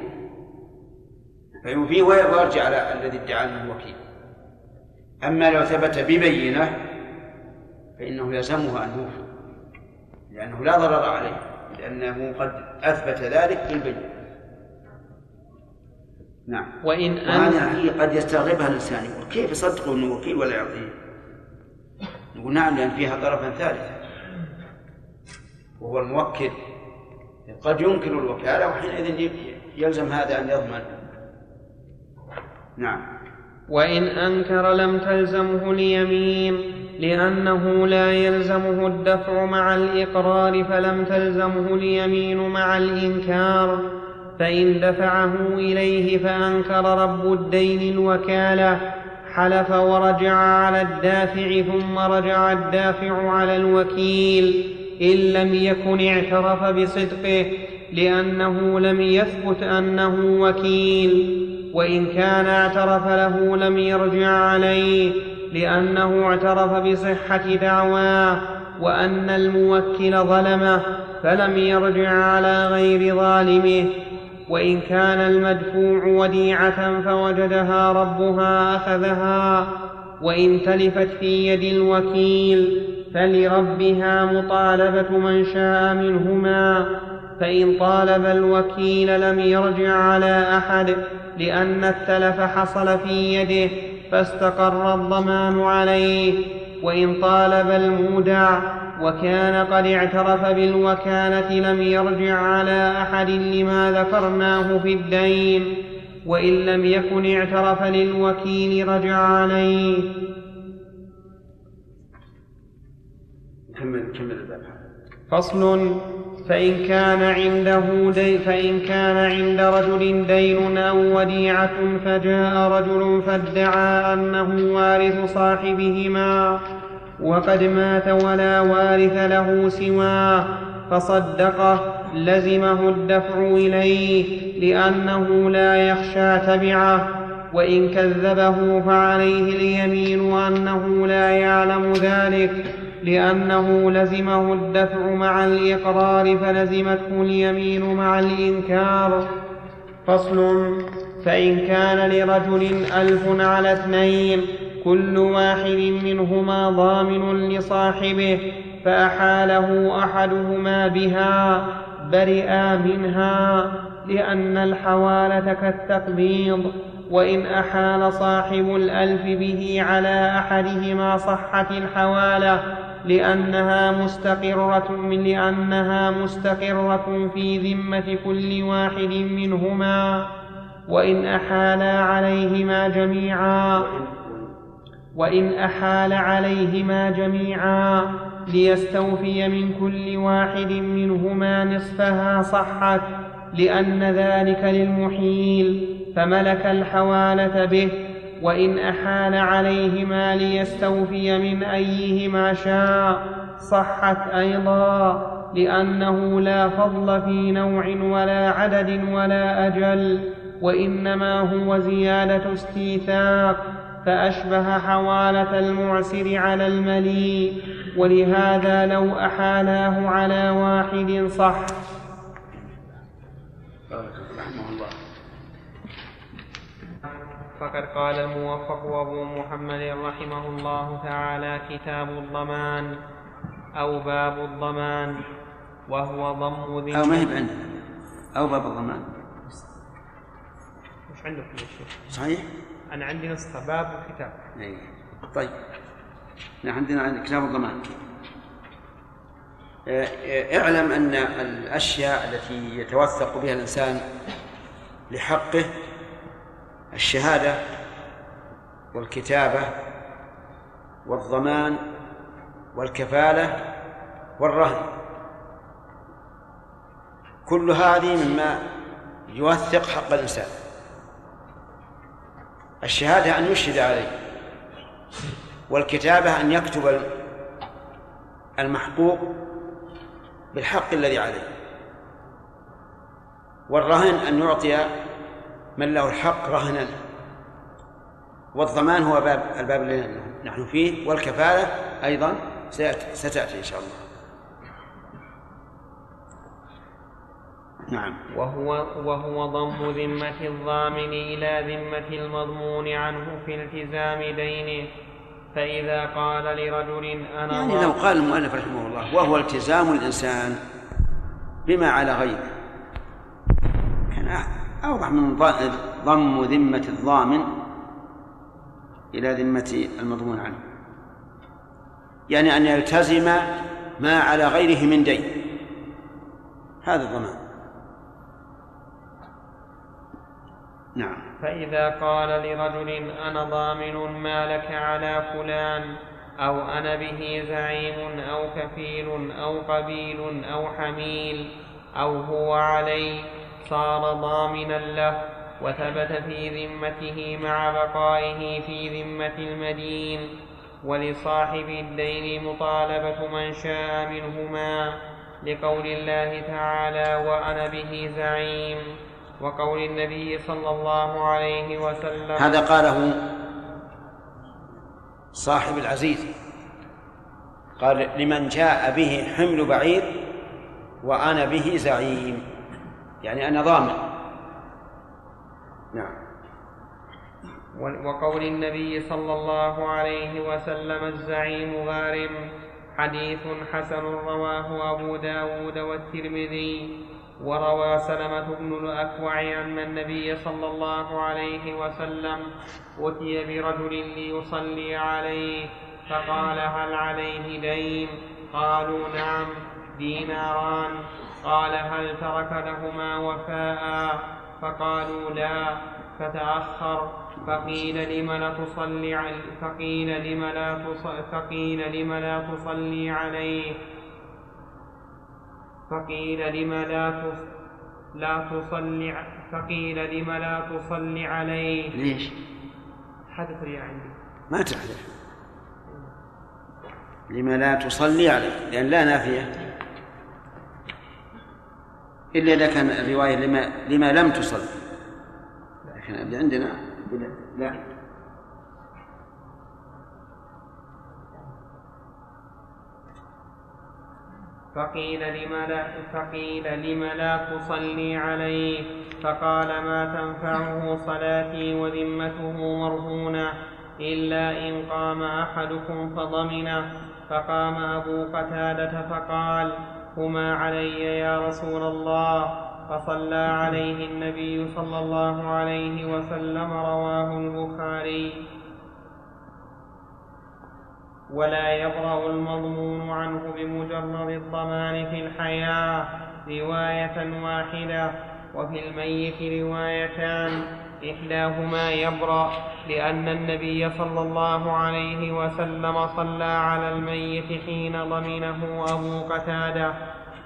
A: فيوفيه ويرجع على الذي ادعى أنه وكيل أما لو ثبت ببينة فإنه يلزمه أن يوفي لأنه لا ضرر عليه لأنه قد أثبت ذلك بالبينة. نعم.
C: وإن
A: وهذا
C: أن
A: هي قد يستغربها الإنسان يقول كيف يصدقوا أنه وكيل ولا يعطيه؟ يقول نعم لأن فيها طرفا ثالثا. وهو الموكل. قد ينكر الوكالة وحينئذ يلزم هذا أن يضمن. نعم.
C: وإن أنكر لم تلزمه اليمين لأنه لا يلزمه الدفع مع الإقرار فلم تلزمه اليمين مع الإنكار. فإن دفعه إليه فأنكر رب الدين الوكالة. حلف ورجع على الدافع ثم رجع الدافع على الوكيل. إن لم يكن اعترف بصدقه لأنه لم يثبت أنه وكيل وإن كان اعترف له لم يرجع عليه لأنه اعترف بصحة دعواه وأن الموكل ظلمه فلم يرجع على غير ظالمه وإن كان المدفوع وديعة فوجدها ربها أخذها وإن تلفت في يد الوكيل فلربها مطالبة من شاء منهما فإن طالب الوكيل لم يرجع على أحد لأن التلف حصل في يده فاستقر الضمان عليه وإن طالب المودع وكان قد اعترف بالوكالة لم يرجع على أحد لما ذكرناه في الدين وإن لم يكن اعترف للوكيل رجع عليه
A: كمل كمل الباب
C: فصل. فإن كان عنده دين فإن كان عند رجل دين أو وديعة فجاء رجل فادعى أنه وارث صاحبهما وقد مات ولا وارث له سواه فصدقه لزمه الدفع إليه لأنه لا يخشى تبعه وإن كذبه فعليه اليمين أنه لا يعلم ذلك. لأنه لزمه الدفع مع الإقرار فلزمته اليمين مع الإنكار. فصل فإن كان لرجل ألف على اثنين كل واحد منهما ضامن لصاحبه فأحاله أحدهما بها برئا منها لأن الحوالة كالتقبيض وإن أحال صاحب الألف به على أحدهما صحت الحوالة. لأنها مستقرة من لأنها مستقرة في ذمة كل واحد منهما وإن أحالا عليهما جميعا. وإن أحال عليهما جميعا ليستوفي من كل واحد منهما نصفها صحت لأن ذلك للمحيل فملك الحوالة به. وإن أحال عليهما ليستوفي من أيهما شاء. صحت أيضا لأنه لا فضل في نوع ولا عدد ولا أجل وإنما هو زيادة استيثاق فأشبه حوالة المعسر على المليء. ولهذا لو أحالاه على واحد صح. فقد قال الموفق أبو محمد رحمه الله تعالى كتاب الضمان أو باب الضمان وهو ضم ذي
A: أو ما هي عندنا أو باب الضمان.
C: مش عندكم يا شيخ.
A: صحيح؟
C: أنا عندي نسخة باب الكتاب.
A: أي طيب. نحن عندنا عند كتاب الضمان. آه، آه، اعلم أن الأشياء التي يتوثق بها الإنسان لحقه الشهادة والكتابة والضمان والكفالة والرهن. كل هذه مما يوثق حق الإنسان. الشهادة أن يشهد عليه والكتابة أن يكتب المحقوق بالحق الذي عليه. والرهن أن يعطي من له الحق رهنا والضمان هو باب الباب الذي نحن فيه والكفالة أيضا سيأتي ستأتي إن شاء الله. نعم.
C: وهو وهو ضم ذمة الضامن إلى ذمة المضمون عنه في التزام دينه. فإذا قال لرجل أنا
A: يعني لو قال المؤلف رحمه الله وهو التزام الإنسان بما على غيره. كان أوضح من ضم ذمة الضامن إلى ذمة المضمون عنه. يعني أن يلتزم ما على غيره من دين. هذا الضمان. نعم.
C: فإذا قال لرجل أنا ضامن ما لك على فلان أو أنا به زعيم أو كفيل أو قبيل أو حميل أو هو علي صار ضامنا له وثبت في ذمته مع بقائه في ذمة المدين ولصاحب الدين مطالبة من شاء منهما لقول الله تعالى وأنا به زعيم وقول النبي صلى الله عليه وسلم
A: هذا قاله صاحب العزيز. قال لمن جاء به حمل بعير وأنا به زعيم يعني أنا ضامن. نعم.
C: وقول النبي صلى الله عليه وسلم الزعيم غارم حديث حسن رواه أبو داود والترمذي وروى سلمة بن الأكوع أن النبي صلى الله عليه وسلم أتي برجل ليصلي عليه فقال هل عليه دين؟ قالوا نعم ديناران. قال هل ترك لهما وفاء؟ فقالوا لا فتأخر. فقيل لم لا تصلي عليه فقيل لم لا فقيل لم لا تصلي عليه. فقيل لم لا. لا تصلي فقيل لم لا تصلي عليه.
A: ليش؟
C: حدث لي عندي.
A: ما تعرف. لما لا تصلي عليه. لأن لا نافية. إلا إذا كان الرواية لما, لما لم تصل. لكن اللي عندنا. لا.
C: فقيل لم لا فقيل لم لا تصلي عليه؟ فقال ما تنفعه صلاتي وذمته مرهونة إلا إن قام أحدكم فضمنه. فقام أبو قتادة فقال هما علي يا رسول الله فصلى عليه النبي صلى الله عليه وسلم رواه البخاري. ولا يبرأ المضمون عنه بمجرد الضمان في الحياة رواية واحدة وفي الميت روايتان. إحداهما يبرأ لأن النبي صلى الله عليه وسلم صلى على الميت حين ضمنه أبو قتادة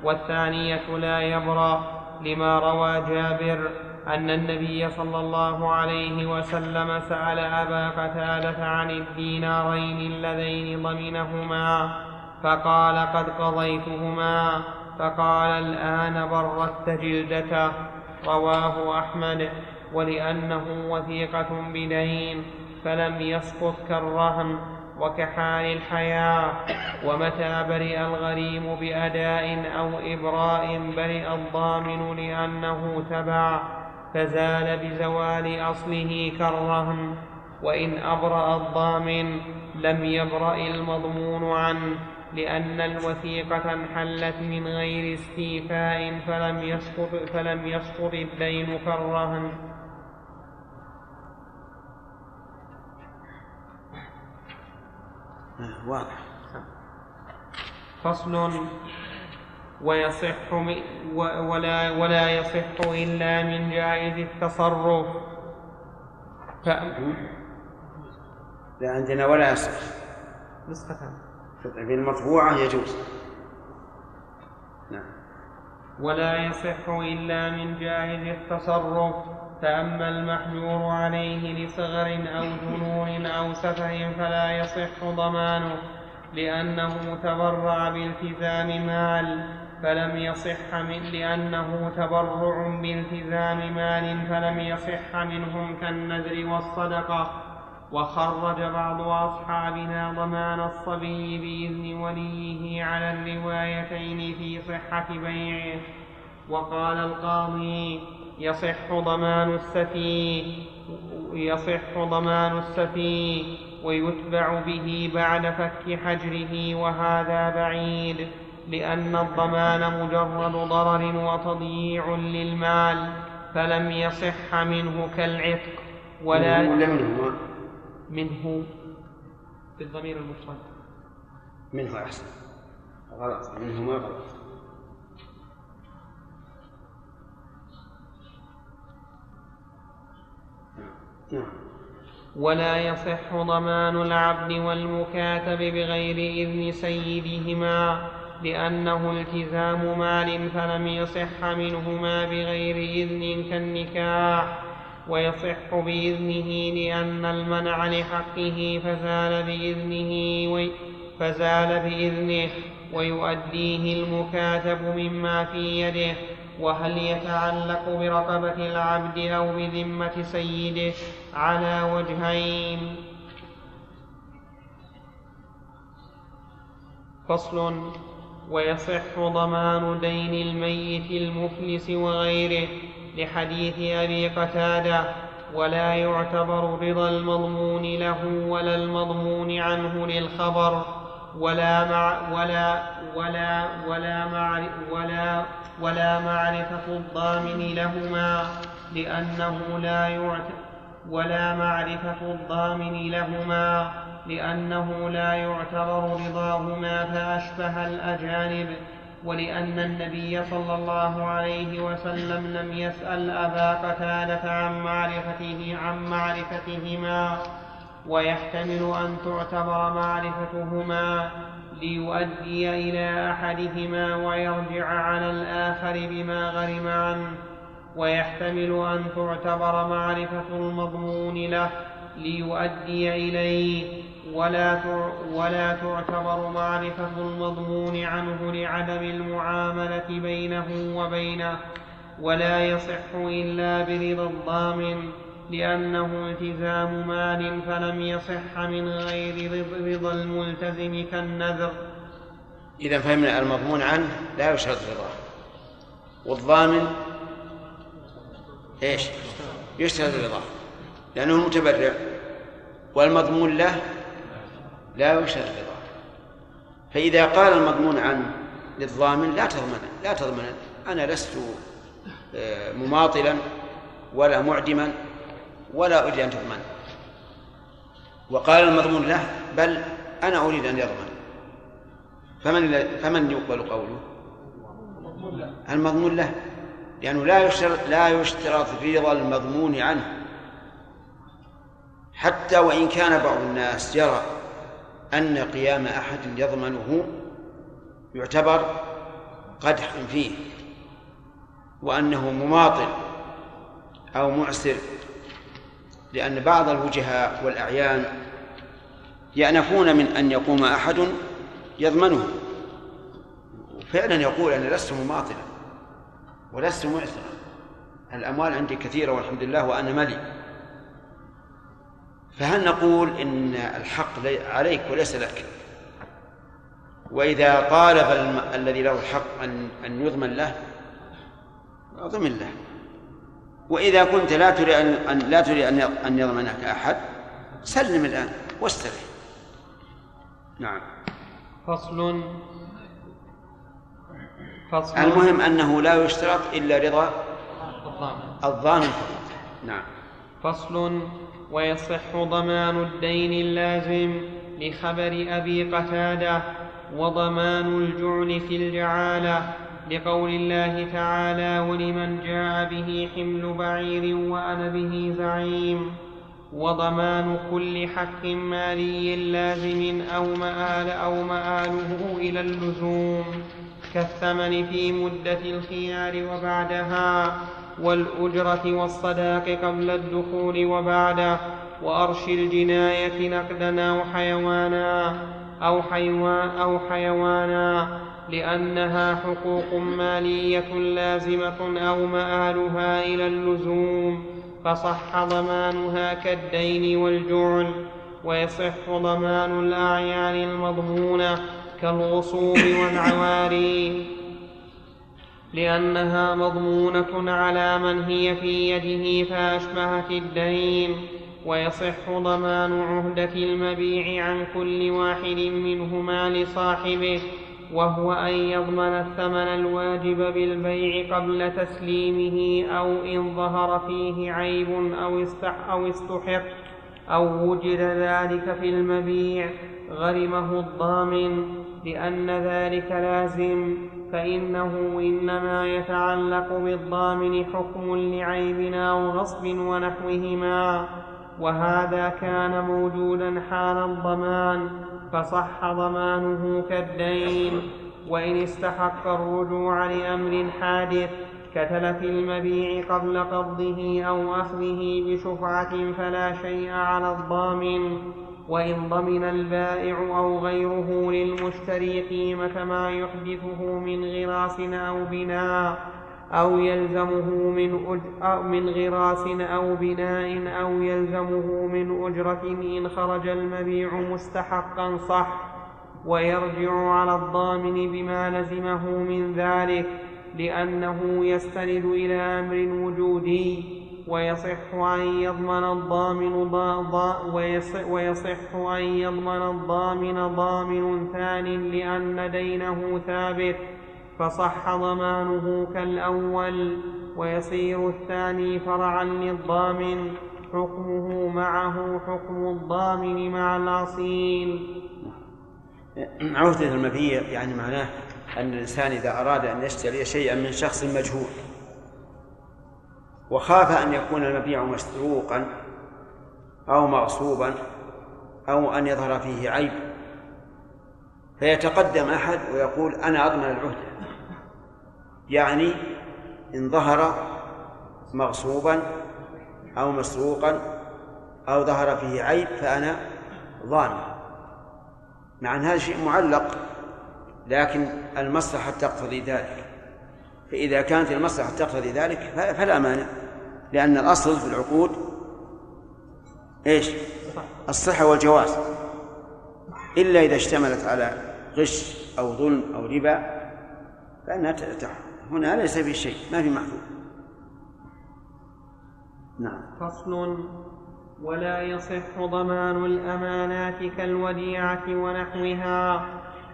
C: والثانية لا يبرأ لما روى جابر أن النبي صلى الله عليه وسلم سأل أبا قتادة عن الدينارين اللذين ضمنهما فقال قد قضيتهما فقال الآن بردت جلدته رواه أحمد. ولأنه وثيقة بدين فلم يسقط كالرهن وكحال الحياة. ومتى برئ الغريم بأداء أو إبراء برئ الضامن لأنه تبع فزال بزوال أصله كالرهن وإن أبرأ الضامن لم يبرأ المضمون عنه لأن الوثيقة انحلت من غير استيفاء فلم يسقط فلم يسقط الدين كالرهن
A: واضح.
C: فصل ويصح ولا ولا يصح إلا من جائز التصرف. ف...
A: لا عندنا ولا يصح.
C: نسختان.
A: في المطبوعة يجوز. نعم.
C: ولا يصح إلا من جائز التصرف. فأما المحجور عليه لصغر أو جنون أو سفه فلا يصح ضمانه لأنه تبرع بالتزام مال فلم يصح من لأنه تبرع بالتزام مال فلم يصح منهم كالنذر والصدقة. وخرج بعض أصحابنا ضمان الصبي بإذن وليه على الروايتين في صحة بيعه. وقال القاضي يصح ضمان السفيه يصح ضمان السفيه ويتبع به بعد فك حجره وهذا بعيد لأن الضمان مجرد ضرر وتضييع للمال فلم يصح منه كالعتق ولا
A: ولا منه
C: منه بالضمير المفرد.
A: منه أحسن. غلط. منه ما غلط.
C: ولا يصح ضمان العبد والمكاتب بغير إذن سيدهما لأنه التزام مال فلم يصح منهما بغير إذن كالنكاح ويصح بإذنه لأن المنع لحقه فزال بإذنه وي فزال بإذنه ويؤديه المكاتب مما في يده. وهل يتعلق برقبة العبد أو بذمة سيده على وجهين؟ فصل ويصح ضمان دين الميت المفلس وغيره لحديث أبي قتادة ولا يعتبر رضا المضمون له ولا المضمون عنه للخبر ولا مع ولا ولا ولا مع ولا ولا معرفة الضامن لهما لأنه لا يعتبر ولا معرفة الضامن لهما لأنه لا يعتبر رضاهما فأشبه الأجانب ولأن النبي صلى الله عليه وسلم لم يسأل أبا قتادة عن معرفته عن معرفتهما ويحتمل أن تعتبر معرفتهما ليؤدي إلى أحدهما ويرجع على الآخر بما غرم عنه ويحتمل أن تعتبر معرفة المضمون له ليؤدي إليه ولا ولا تعتبر معرفة المضمون عنه لعدم المعاملة بينه وبينه ولا يصح إلا برضا الضامن لأنه التزام مال فلم يصح من غير رضا الملتزم كالنذر.
A: إذا فهمنا المضمون عنه لا يشترط رضاه والضامن إيش؟ يشترط رضاه لأنه متبرع. والمضمون له لا يشترط رضاه فإذا قال المضمون عنه للضامن لا تضمن لا تضمن. أنا لست آه، مماطلا ولا معدما. ولا أريد أن تضمن. وقال المضمون له بل أنا أريد أن يضمن. فمن فمن يقبل قوله؟ المضمون له. لأنه لا يشترط لا يشترط رضا المضمون عنه. حتى وإن كان بعض الناس يرى أن قيام أحد يضمنه يعتبر قدح فيه وأنه مماطل أو معسر لأن بعض الوجهاء والأعيان يأنفون من أن يقوم أحد يضمنه. فعلا يقول أنا لست مماطلا ولست معسرا الأموال عندي كثيرة والحمد لله وأنا ملي. فهل نقول إن الحق عليك وليس لك؟ وإذا طالب الذي له الحق أن أن يضمن له ضمن له. وإذا كنت لا تريد أن لا تريد أن أن يضمنك أحد سلم الآن واسترح نعم.
C: فصل.
A: فصل. المهم أنه لا يشترط إلا رضا
C: الضامن.
A: الضامن فقط. نعم.
C: فصل. ويصح ضمان الدين اللازم لخبر أبي قتادة وضمان الجعل في الجعالة لقول الله تعالى ولمن جاء به حمل بعير وأنا به زعيم وضمان كل حق مالي لازم أو مآل أو مآله إلى اللزوم كالثمن في مدة الخيار وبعدها والأجرة والصداق قبل الدخول وبعده وأرش الجناية نقدا أو حيوانا أو حيوان أو حيوانا لأنها حقوق مالية لازمة أو مآلها إلى اللزوم فصح ضمانها كالدين والجعل ويصح ضمان الأعيان المضمونة كالغصوب والعواري لأنها مضمونة على من هي في يده فأشبهت الدين ويصح ضمان عهدة المبيع عن كل واحد منهما لصاحبه وهو أن يضمن الثمن الواجب بالبيع قبل تسليمه أو إن ظهر فيه عيب أو أو استحق أو وجد ذلك في المبيع غرمه الضامن لأن ذلك لازم فإنه إنما يتعلق بالضامن حكم لعيب أو غصب ونحوهما وهذا كان موجودا حال الضمان فصح ضمانه كالدين. وإن استحق الرجوع لأمر حادث كتلف المبيع قبل قبضه أو أخذه بشفعة فلا شيء على الضامن. وإن ضمن البائع أو غيره للمشتري قيمة ما يحدثه من غراس أو بناء أو يلزمه من, من غراس أو بناء أو يلزمه من أجرة إن خرج المبيع مستحقا صح ويرجع على الضامن بما لزمه من ذلك لأنه يستند إلى أمر وجودي ويصح أن يضمن الضامن ضا ويصح, ويصح أن يضمن الضامن ضامن ثان لأن دينه ثابت. فصح ضمانه كالأول ويصير الثاني فرعا للضامن حكمه معه حكم الضامن مع الأصيل.
A: عهدة المبيع يعني معناه أن الإنسان إذا أراد أن يشتري شيئا من شخص مجهول وخاف أن يكون المبيع مسروقا أو مغصوبا أو أن يظهر فيه عيب فيتقدم أحد ويقول أنا أضمن العهدة. يعني إن ظهر مغصوبا أو مسروقا أو ظهر فيه عيب فأنا ضامن مع أن هذا شيء معلق لكن المصلحة تقتضي ذلك. فإذا كانت المصلحة تقتضي ذلك فلا مانع لأن الأصل في العقود إيش؟ الصحة والجواز. إلا إذا اشتملت على غش أو ظلم أو ربا فإنها هنا ليس في شيء ما في محذور نعم.
C: فصل ولا يصح ضمان الأمانات كالوديعة ونحوها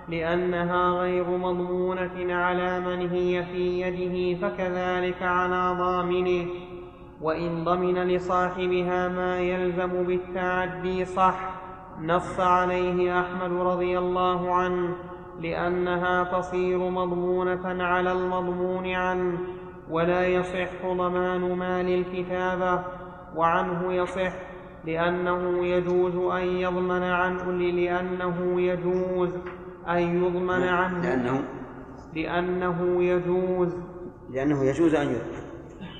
C: لأنها غير مضمونة على من هي في يده فكذلك على ضامنه. وإن ضمن لصاحبها ما يلزم بالتعدي صح نص عليه أحمد رضي الله عنه. لأنها تصير مضمونة على المضمون عنه ولا يصح ضمان مال الكتابة وعنه يصح لأنه يجوز أن يضمن عنه لأنه يجوز أن يضمن عنه.
A: لأنه؟
C: لأنه يجوز.
A: لأنه يجوز أن يضمن.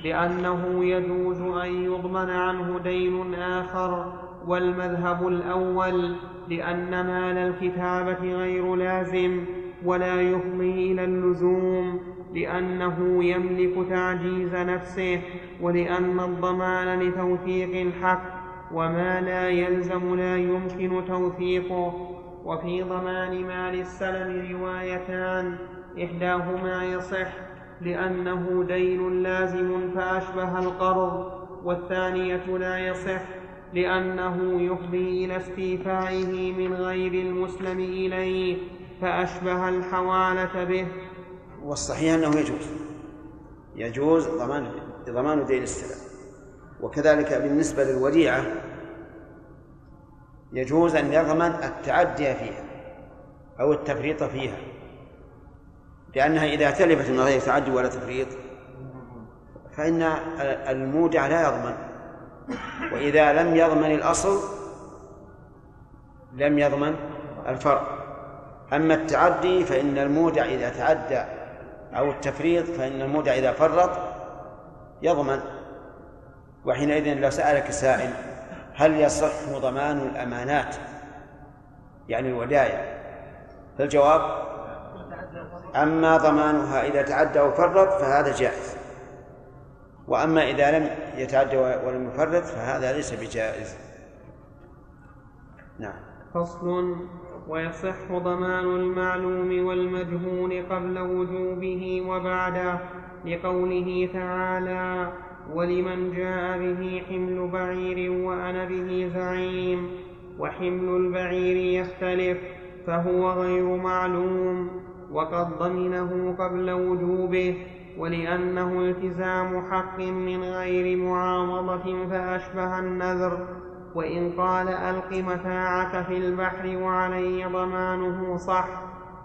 C: لأنه يجوز أن يضمن عنه دين آخر والمذهب الأول. لأن مال الكتابة غير لازم ولا يفضي إلى اللزوم لأنه يملك تعجيز نفسه ولأن الضمان لتوثيق الحق وما لا يلزم لا يمكن توثيقه. وفي ضمان مال السلم روايتان إحداهما يصح لأنه دين لازم فأشبه القرض والثانية لا يصح لأنه يفضي إلى استيفائه من غير المسلم إليه فأشبه الحوالة به.
A: والصحيح أنه يجوز. يجوز ضمان ضمان دين السلام وكذلك بالنسبة للوديعة يجوز أن يضمن التعدي فيها أو التفريط فيها لأنها إذا تلفت من غير تعدي ولا تفريط فإن المودع لا يضمن. وإذا لم يضمن الأصل لم يضمن الفرع. أما التعدي فإن المودع إذا تعدى أو التفريط فإن المودع إذا فرط يضمن. وحينئذ لو سألك سائل هل يصح ضمان الأمانات؟ يعني الودائع فالجواب أما ضمانها إذا تعدى أو فرط فهذا جائز. وأما إذا لم يتعدى ولم يفرط فهذا ليس بجائز. نعم.
C: فصل ويصح ضمان المعلوم والمجهول قبل وجوبه وبعده لقوله تعالى ولمن جاء به حمل بعير وأنا به زعيم وحمل البعير يختلف فهو غير معلوم وقد ضمنه قبل وجوبه ولأنه التزام حق من غير معاوضة فأشبه النذر وإن قال ألق متاعك في البحر وعلي ضمانه صح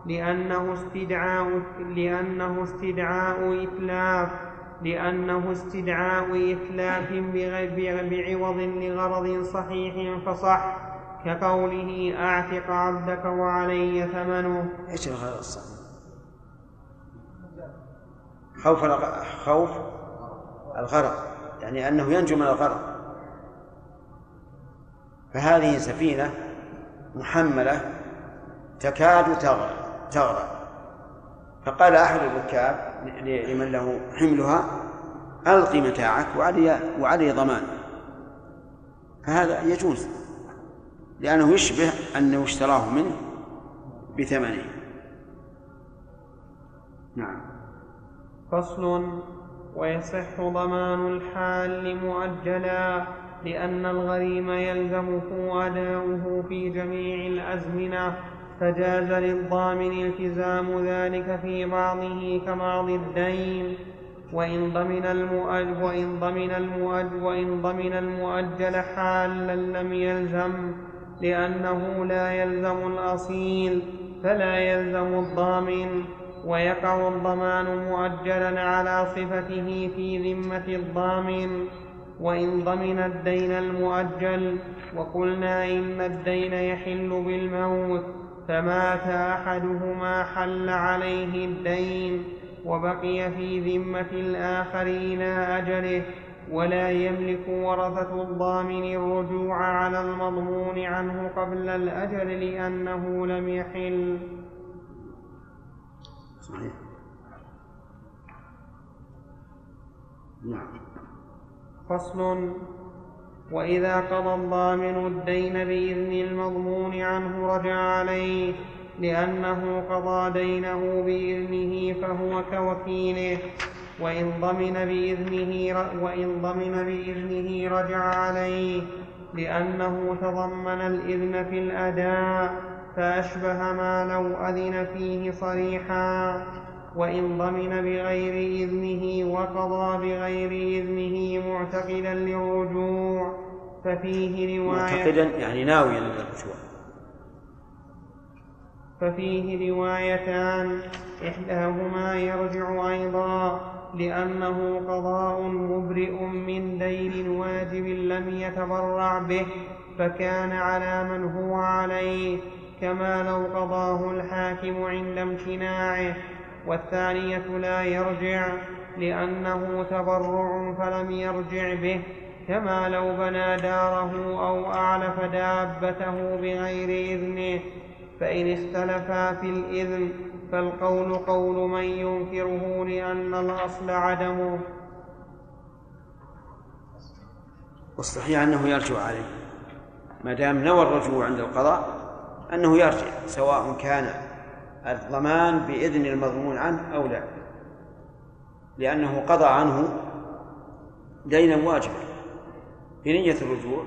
C: لأنه استدعاء لأنه استدعاء إتلاف لأنه استدعاء إتلاف بعوض لغرض صحيح فصح كقوله أعتق عبدك وعلي ثمنه
A: إيش الغرض الصحيح؟ خوف خوف الغرق يعني أنه ينجو من الغرق. فهذه سفينة محملة تكاد تغرق تغرق. فقال أحد الركاب لمن له حملها ألق متاعك وعلي وعلي ضمان. فهذا يجوز لأنه يشبه أنه اشتراه منه بثمنه. نعم.
C: فصل ويصح ضمان الحال مؤجلا لأن الغريم يلزمه أداؤه في جميع الأزمنة. فجاز للضامن التزام ذلك في بعضه كبعض الدين. وإن ضمن المؤجل وإن ضمن المؤجل وإن ضمن المؤجل حالا لم يلزم لأنه لا يلزم الأصيل فلا يلزم الضامن. ويقع الضمان مؤجلا على صفته في ذمة الضامن وإن ضمن الدين المؤجل وقلنا إن الدين يحل بالموت فمات أحدهما حل عليه الدين وبقي في ذمة الآخر إلى أجله ولا يملك ورثة الضامن الرجوع على المضمون عنه قبل الأجل لأنه لم يحل.
A: صحيح. نعم.
C: فصل. وإذا قضى الضامن الدين بإذن المضمون عنه رجع عليه لأنه قضى دينه بإذنه فهو كوكيله. وإن ضمن بإذنه وإن ضمن بإذنه رجع عليه لأنه تضمن الإذن في الأداء. فأشبه ما لو أذن فيه صريحا وإن ضمن بغير إذنه وقضى بغير إذنه معتقدا للرجوع ففيه رواية
A: معتقدا يعني ناويا للرجوع.
C: ففيه روايتان إحداهما يرجع أيضا لأنه قضاء مبرئ من دين واجب لم يتبرع به فكان على من هو عليه كما لو قضاه الحاكم عند امتناعه. والثانية لا يرجع لأنه تبرع فلم يرجع به. كما لو بنى داره أو أعلف دابته بغير إذنه. فإن اختلفا في الإذن فالقول قول من ينكره لأن الأصل عدمه.
A: والصحيح أنه يرجع عليه ما دام نوى الرجوع عند القضاء أنه يرجع سواء كان الضمان بإذن المضمون عنه أو لا. لأنه قضى عنه دينا واجبا بنية الرجوع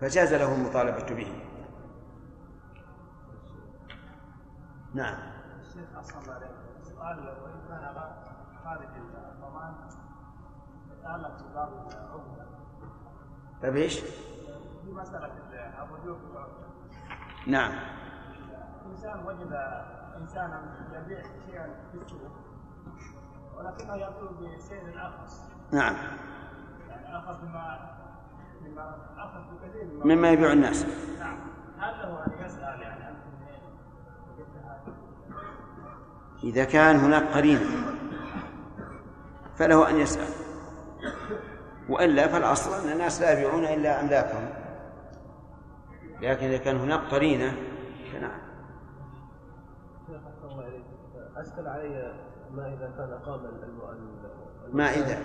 A: فجاز له المطالبة به. نعم.
E: الشيخ الله عليك. سؤال وإن كان خارج الضمان يتعلق بباب العملة
A: طيب إيش؟
E: في مسألة الرجوع
A: نعم.
E: إنسان وجد إنسانا يبيع شيئا في السوق ولكنه يقول بسعر أرخص
A: نعم.
E: يعني أرخص مما مما أرخص بكثير
A: مما يبيع الناس.
E: نعم. هل له أن يسأل يعني أنت؟
A: إذا كان هناك قرينة فله أن يسأل. وإلا فالأصل أن الناس لا يبيعون إلا أملاكهم. لكن إذا كان هناك قرينة فنعم.
F: أشكل علي ما إذا كان أقام
A: ما إذا.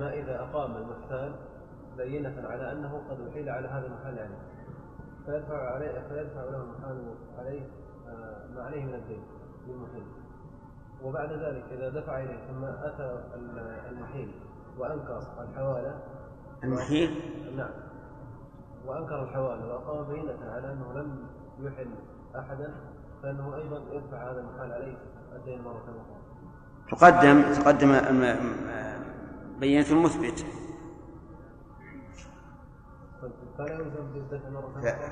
F: ما إذا أقام المحتال بينة على أنه قد أحيل على هذا المحال عليه فيدفع عليه فيدفع له المحال عليه آه، ما عليه من الدين للمحيل وبعد ذلك إذا دفع إليه ثم أتى ال- المحيل وأنكر الحوالة.
A: المحيل؟
F: نعم. وأنكر الحوالة وأقام بينة على أنه لم يحل أحدا فإنه أيضا يدفع هذا المحال عليه الدين مرة أخرى.
A: تقدم تقدم بينة المثبت.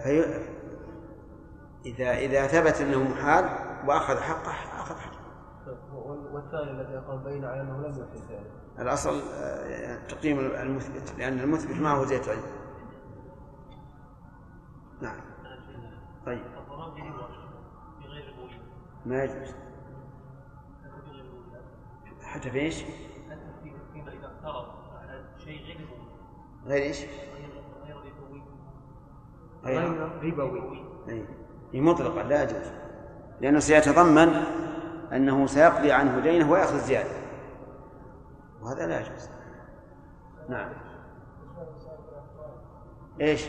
A: في إذا إذا ثبت أنه محال وأخذ حقه أخذ حقه.
F: وال- والثاني الذي أقام بين على أنه لم يحل.
A: الأصل آه، تقديم المثبت لأن المثبت ما هو زيت علم. نعم طيب ما يجوز حتى في إيش؟
G: فيما اذا على شيء غير
A: غير إيش؟
G: غير ربوي
A: غير ربوي أي. هي مطلقة لا يجوز لأنه سيتضمن أنه سيقضي عنه دينه ويأخذ زيادة وهذا لا يجوز نعم
E: إيش؟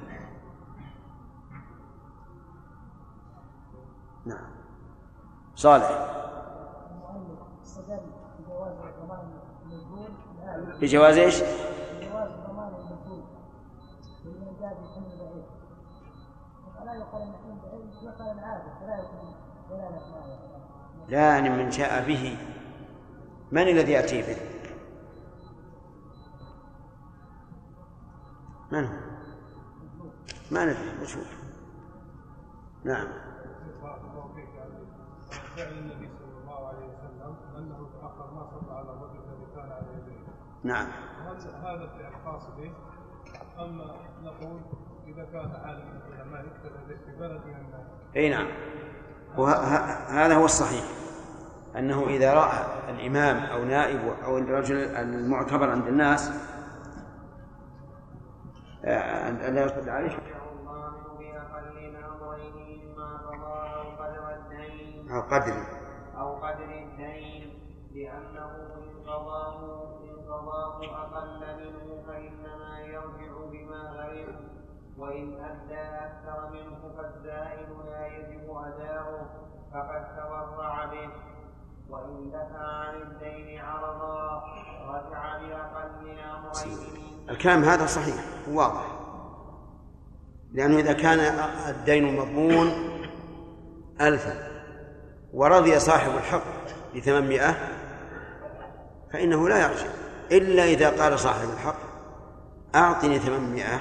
E: يكون
H: ولا نفناه
A: لا من جاء به. من الذي يأتي به؟ من هو؟ ما ندري نشوف نعم.
E: فعل النبي صلى الله عليه وسلم انه تاخر ما صلى على الرجل الذي كان على يديه
A: نعم
E: هل هذا الفعل خاص به ام نقول اذا كان عالم من العلماء يكتفى به في بلد من الناس
A: اي نعم وهذا هو الصحيح. أنه إذا رأى الإمام أو نائب أو الرجل المعتبر عند الناس آه، أن لا يصلي عليه
C: أو قدر.
A: أو قدر
C: الدين لأنه إن قضاه إن قضاه أقل منه فإنما يرجع بما غرم وإن أدى أكثر منه فالزائد لا يجب أداؤه فقد تورع به. وإن دفع عن الدين عرضا رجع بأقل الأمرين
A: الكلام هذا صحيح واضح. لأنه إذا كان الدين مضمون ألفا. ورضي صاحب الحق بثمانمائة فإنه لا يرجع إلا إذا قال صاحب الحق أعطني ثمانمائة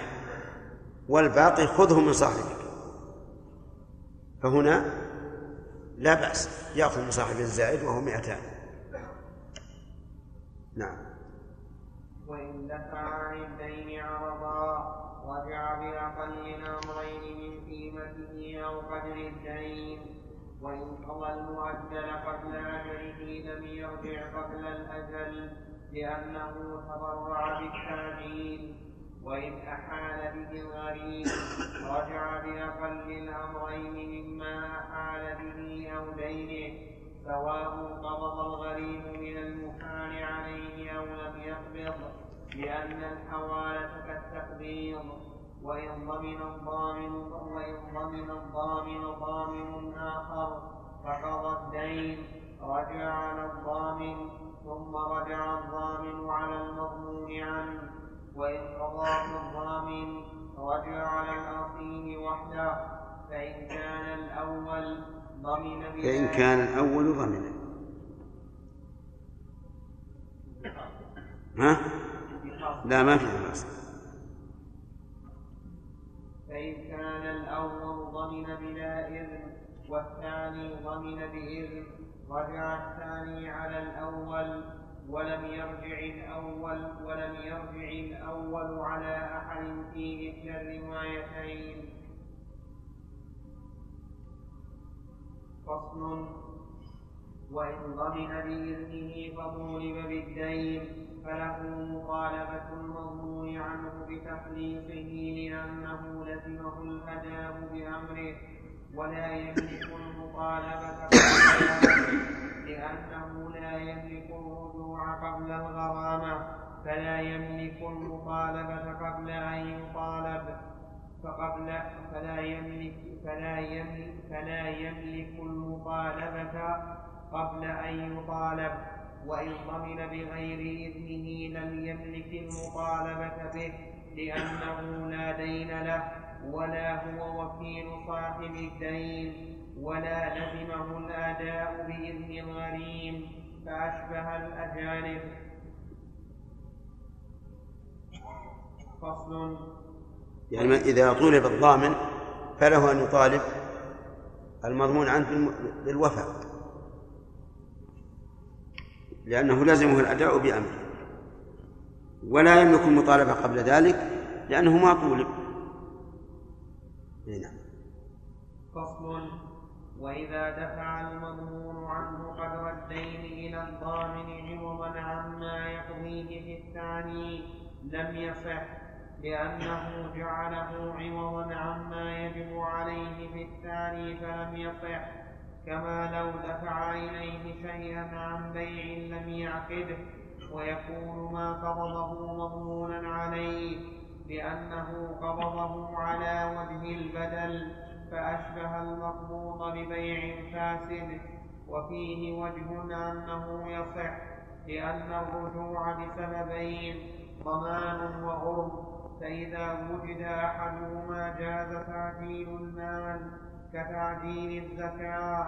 A: والباقي خذه من صاحبك. فهنا لا بأس يأخذ من صاحب الزائد وهو مئتان. نعم.
C: وإن دفع عن الدين عرضا رجع بأقل الأمرين من قيمته أو قدر الدين وإن قضى المؤجل قبل أجله لم يرجع قبل الأجل لأنه تضرع بالتعجيل وإن أحال به الغريب رجع بأقل الأمرين مما أحال به أو دينه. سواء قبض الغريب من المحال عليه أو لم يقبض لأن الحوالة كالتقبيض. وإن ضمن الضامن وإن ضمن الضامن ضامن آخر. فقضى الدين رجع على الضامن ثم رجع الضامن على المضمون عنه. وإن قضاه الضامن رجع على الأصيل وحده. فإن كان الأول ضمن
A: فإن كان الأول ضمن. ها؟ لا ما في خلاص
C: فإن كان الأول ضمن بلا إذن والثاني ضمن بإذن رجع الثاني على الأول ولم يرجع الأول ولم يرجع الأول على أحد في إحدى الروايتين. فصل وإن ضمن بإذنه فطولب بالدين. فله مطالبة المضمون عنه بتخليصه لأنه لزمه الأداء بأمره ولا يملك المطالبة لأنه لا يملك الرجوع قبل الغرامة فلا يملك المطالبة قبل أن يطالب فقبل فلا يملك فلا يملك فلا يملك المطالبة قبل أن يطالب. وإن ضمن بغير إذنه لم يملك المطالبة به لأنه لا دين له ولا هو وكيل صاحب الدين ولا لزمه الأداء بإذن الغريم فأشبه الأجانب. فصل.
A: يعني إذا طولب الضامن فله أن يطالب المضمون عنه بالوفاء. لأنه لزمه الأداء بأمره. ولا يملك المطالبة قبل ذلك لأنه ما طولب
C: نعم. فصل. وإذا دفع المضمون عنه قدر الدين إلى الضامن عوضا عما يقضيه في الثاني لم يصح لأنه جعله عوضا عما يجب عليه في الثاني فلم يصح. كما لو دفع إليه شيئا عن بيع لم يعقده ويكون ما قبضه مضمونا عليه لأنه قبضه على وجه البدل فأشبه المقبوض ببيع فاسد وفيه وجه أنه يصح لأن الرجوع بسببين ضمان وغرم فإذا وجد أحدهما جاز تعجيل المال كتعجيل الزكاة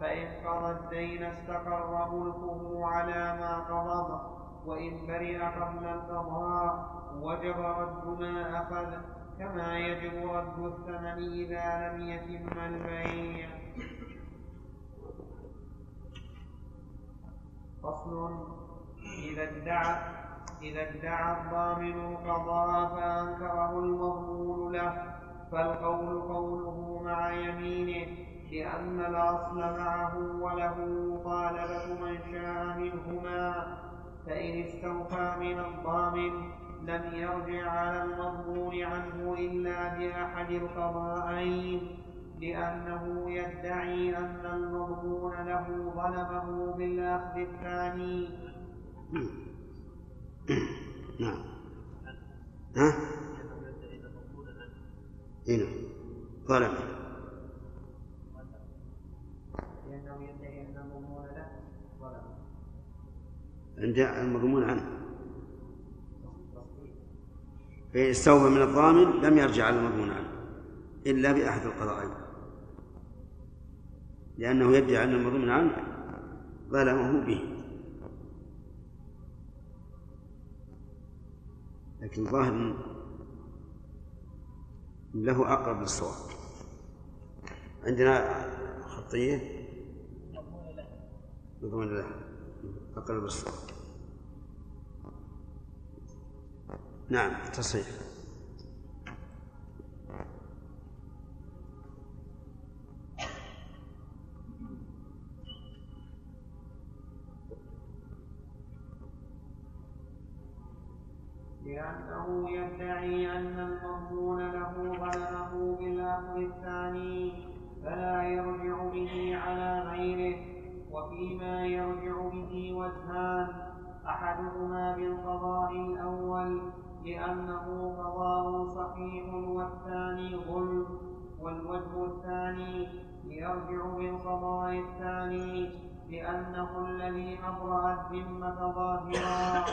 C: فإن قضى الدين استقر ملكه على ما قبض وإن برئ قبل القضاء وجب رد ما أخذ كما يجب رد الثمن إذا لم يتم البيع. فصل إذا ادعى إذا ادعى الضامن القضاء فأنكره المضمون له. فالقول قوله مع يمينه لأن الأصل معه وله مطالبة من شاء منهما فإن استوفى من الضامن لم يرجع على المضمون عنه إلا بأحد القضاءين لأنه يدعي أن المضمون له ظلمه بالأخذ الثاني.
A: نعم. ها؟ إيه نعم. ظلم
C: لأنه يدعي أن المضمون له
A: عند المضمون عنه. فإن استوفى من الضامن لم يرجع على المضمون عنه إلا بأحد القضاءين لأنه يدعي أن المضمون عنه ظلمه به. لكن ظاهر له أقرب للصواب. عندنا خطية؟ مضمون له أقرب للصواب. نعم تصحيح.
C: وجهان أحدهما بالقضاء الأول لأنه قضاء صحيح والثاني ظلم والوجه الثاني يرجع بالقضاء الثاني لأنه الذي أبرأ الذمة ظاهرا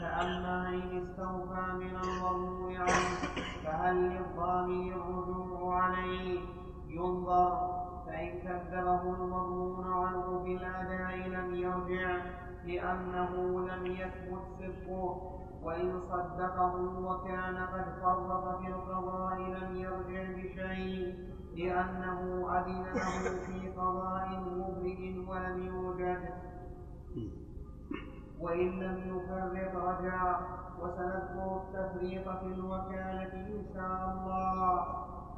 C: فأما إن استوفى من المظلوم عنه فهل للضامن الرجوع عليه؟ ينظر فإن كذبه المظلوم عنه بالأداء لم يرجع لأنه لم يثبت صدقه وإن صدقه وكان قد فرط في القضاء لم يرجع بشيء لأنه أذن له في قضاء مبرئ ولم يوجد. وإن لم يفرط رجع وسنذكر التفريط في الوكالة إن شاء الله.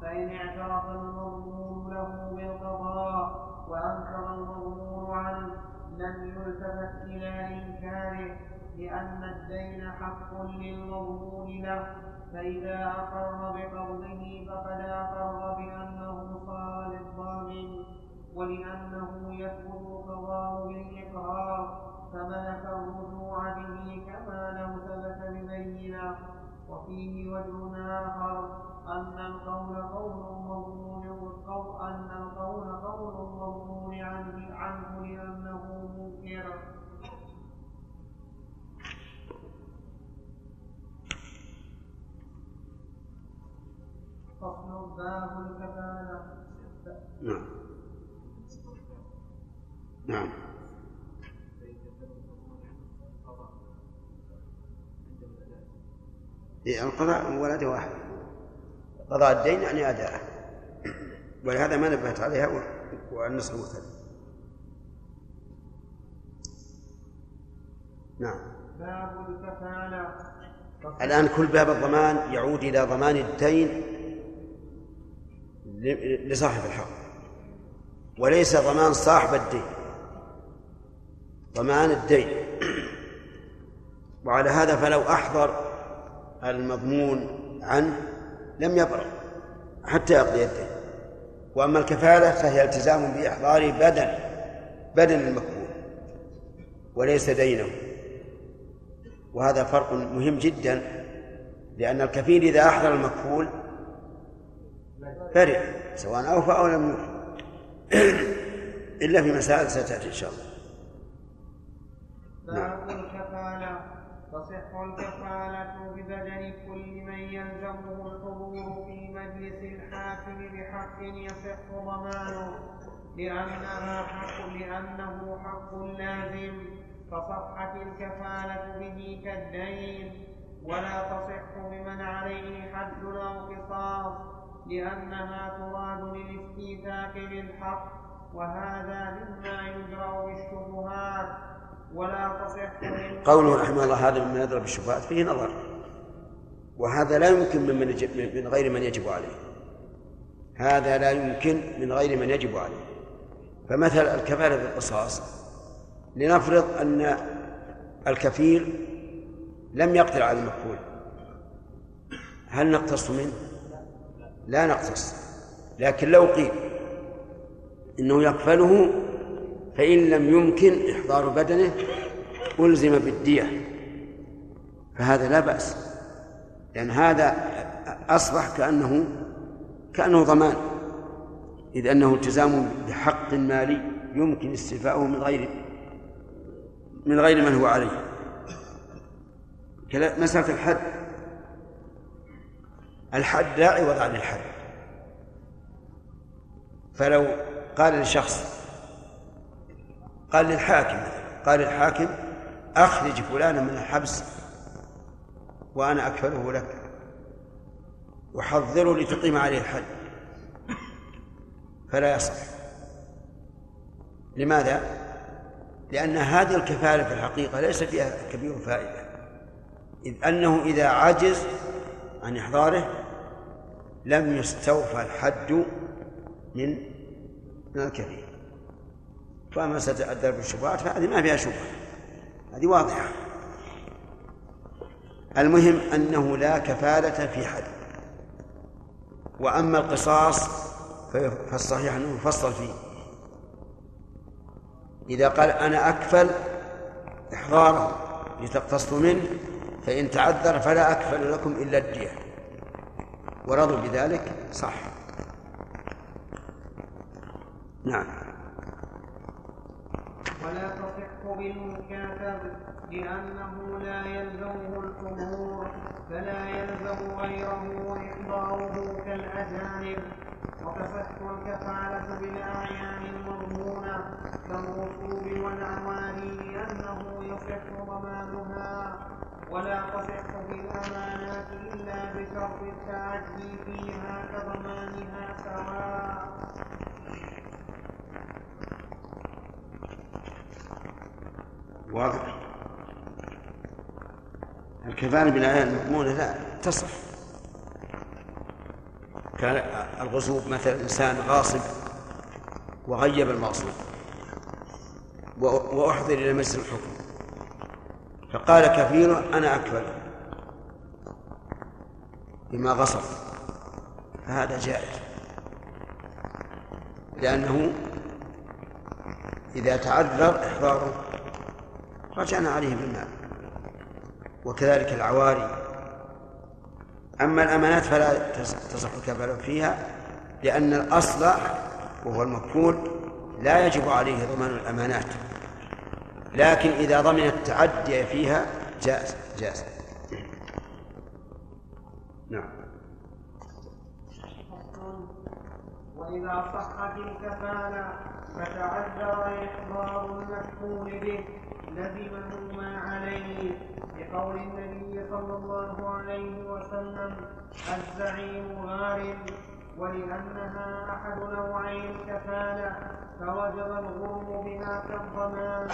C: فإن اعترف المظلوم له بالقضاء وأنكر المظلوم عنه لم يلتفت إلى إنكاره لأن الدين حق للمظلوم له. فإذا أقر بقبضه فقد أقر بأنه صار للضامن ولأنه يثبت القضاء بالإقرار فملك الرجوع به كما لو ثبت ببينة. وفيه وجه آخر. أن القول قول والقول أن القول قول المظلوم عنه, عنه لأنه منكر فصل باب الكفالة.
A: نعم. نعم. إيه، القضاء ولده واحد. قضاء الدين يعني أداءه ولهذا ما نبهت عليها والنص المختلف نعم.
C: باب الكفالة
A: الآن كل باب الضمان يعود إلى ضمان الدين لصاحب الحق. وليس ضمان صاحب الدين. ضمان الدين. وعلى هذا فلو أحضر المضمون عنه لم يبرأ حتى يقضي الدين وأما الكفالة فهي التزام بإحضار بدن بدن المكفول وليس دينه. وهذا فرق مهم جدا لأن الكفيل إذا أحضر المكفول برئ سواء أوفى أو لم يوفى. إلا في مسائل ستأتي إن شاء الله.
C: لأنها حق لأنه حق لازم. فصحت الكفالة به كالدين. ولا تصح بمن عليه حد أو قصاص لأنها تراد للاستيثاق بالحق. وهذا مما يجرى بالشبهات. ولا تصح
A: قوله رحمه الله هذا مما يضرب الشبهات فيه نظر. وهذا لا يمكن من, من, من غير من يجب عليه. هذا لا يمكن من غير من يجب عليه. فمثل الكفالة بالقصاص لنفرض أن الكفيل لم يقدر على المكفول هل نقتص منه؟ لا نقتص لكن لو قيل إنه يكفله فإن لم يمكن إحضار بدنه ألزم بالدية. فهذا لا بأس لأن هذا أصبح كأنه كأنه ضمان. إذ أنه التزام بحق مالي يمكن استيفاؤه من غير من غير من هو عليه. مسألة الحد. الحد لا عوض عن الحد؟ فلو قال لشخص قال للحاكم قال الحاكم أخرج فلانا من الحبس وأنا أكفله لك. وحضره لتقيم عليه الحد. فلا يصح. لماذا؟ لأن هذه الكفالة في الحقيقة ليس فيها كبير فائدة. إذ أنه إذا عجز عن إحضاره لم يستوفى الحد من من الكبير. فأما ستأدر بالشبهات فهذه ما فيها شبهة. هذه واضحة. المهم أنه لا كفالة في حد. وأما القصاص فالصحيح أنه يفصل فيه. إذا قال أنا أكفل إحضاره لتقتصوا منه فإن تعذر فلا أكفل لكم إلا الدية. ورضوا بذلك صح. نعم.
C: ولا تصح بالمكاتب لأنه لا يلزمه الحضور فلا يلزم غيره إحضاره كالأجانب. وتصح الكفالة بالأعيان المضمونة كالرسوب والأواني لأنه يصح ضمانها ولا تصح بالأمانات إلا بشرط التعدي فيها كضمانها سواء.
A: واضح. الكفالة بالآيات المضمونة لا. تصح. كان الغصوب مثلا إنسان غاصب وغيب المغصوب. وأحضر إلى مجلس الحكم. فقال كفيله أنا أكفل بما غصب. فهذا جائز. لأنه إذا تعذر إحضاره رجعنا عليه بالمال. وكذلك العواري. أما الأمانات فلا تصح الكفالة فيها لأن الأصل وهو المكفول لا يجب عليه ضمان الأمانات لكن إذا ضمن التعدي فيها جاز جاز. نعم.
C: وإذا صحت الكفالة فتعذر إحضار المكفول به. لزمه ما عليه لقول النبي صلى الله عليه وسلم الزعيم غارم ولأنها أحد نوعي الكفالة فوجب الغرم بها كالضمان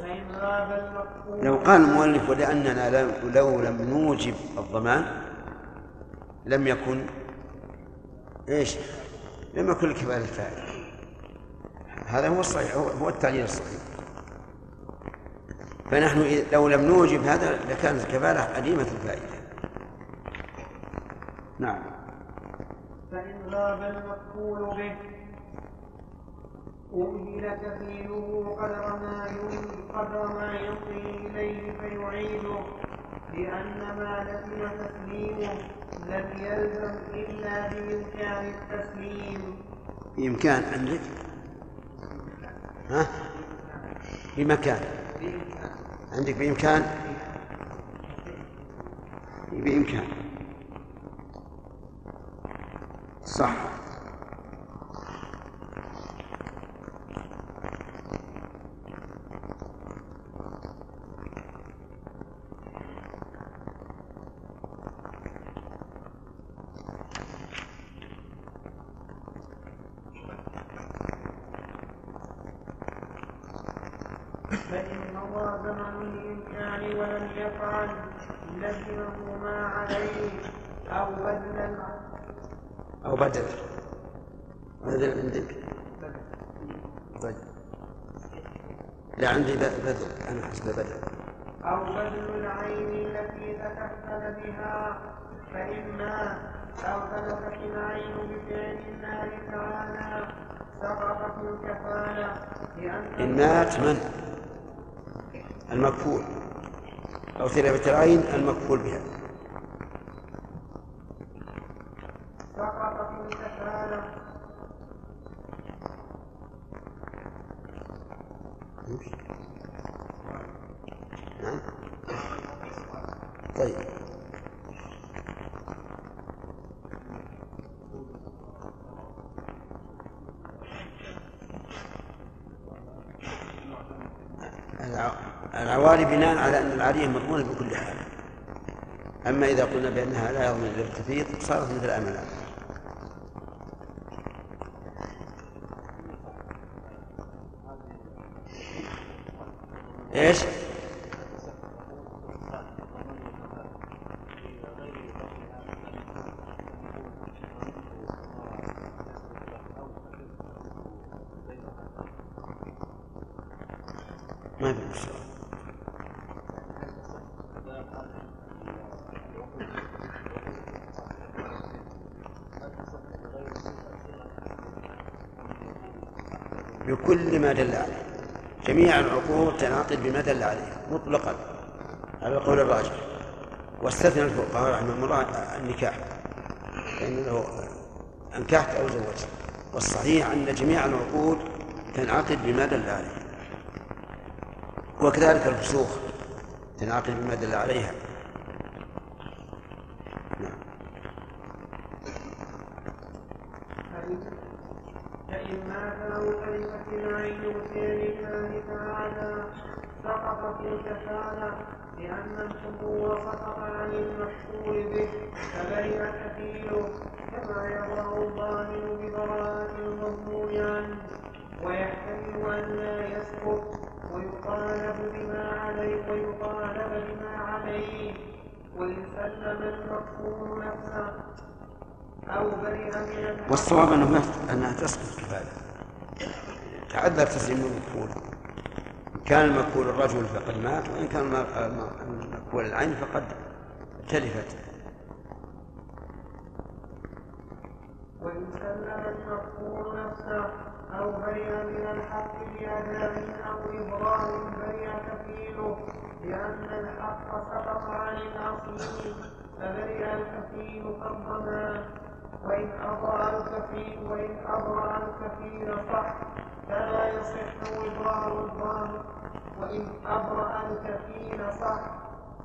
C: فإن غاب المكفول
A: لو قال المؤلف ولأننا لو لم نوجب الضمان لم يكن إيش؟ لم يكن الكفالة الفائدة هذا هو الصحيح هو التعليل الصحيح فنحن لو لم نوجب هذا لكانت الكفالة عديمة الفائدة. نعم.
C: فإن غاب المكفول به أمهل كفيله قدر ما قدر ما يمضي إليه فيعيده لأن ما لزم تسليمه لم يلزم إلا بإمكان التسليم.
A: بإمكان عندك ها؟ بمكان. عندك بإمكان؟ بإمكان. صح.
C: فإن مضى زمن الإمكان ولم يفعل لزمه ما عليه أو بدل. العدل
A: أو بدل. بدل عندك. طيب. لا عندي بدل. أنا حسب بدل.
C: أو بذل العين التي تكفل بها فإما أو تلفت العين بفعل الله تعالى سقطت الكفالة لأن
A: إن مات من المكفول. أو تلفت العين المكفول بها
C: سقطت الكفالة
A: نعم طيب الع- العواري بناء على أن العارية مضمونة بكل حال أما إذا قلنا بأنها لا يضمن الارتفيق صارت مثل الأملات إيش؟ ما في مشكلة بكل ما دل عليه. جميع العقود تنعقد بما دل عليه مطلقا. على القول الراجح. واستثنى الفقهاء رحمهم الله النكاح لأنه أنكحت أو زوجت. والصحيح أن جميع العقود تنعقد بما دل عليه. وكذلك الفسوق تنعقد بما دل عليها.
C: فبرئ كفيله كما يضع الظالم ببراءة المظلوم عنه ويحتمل أن لا يسقط. ويطالب بما عليه ويطالب بما عليه وإن سلم المقصود نفسه. أو برئ من
A: والصواب أنه أنها تسقط كفاية تعذر تسليم المكفول إن كان المكفول الرجل فقد مات وإن كان الم- الم- المكفول العين فقد تلفت.
C: وإن سلم المقصود نفسه أو برئ من الحق بأداء أو إبرار برئ كفيله لأن الحق سقط عن الأصيل فبرئ الكفيل كالضمان وإن أضرع الكفيل وإن أضرع الكفيل صح فلا يصح إبرار الضامن وإن أبرأ الكفيل صح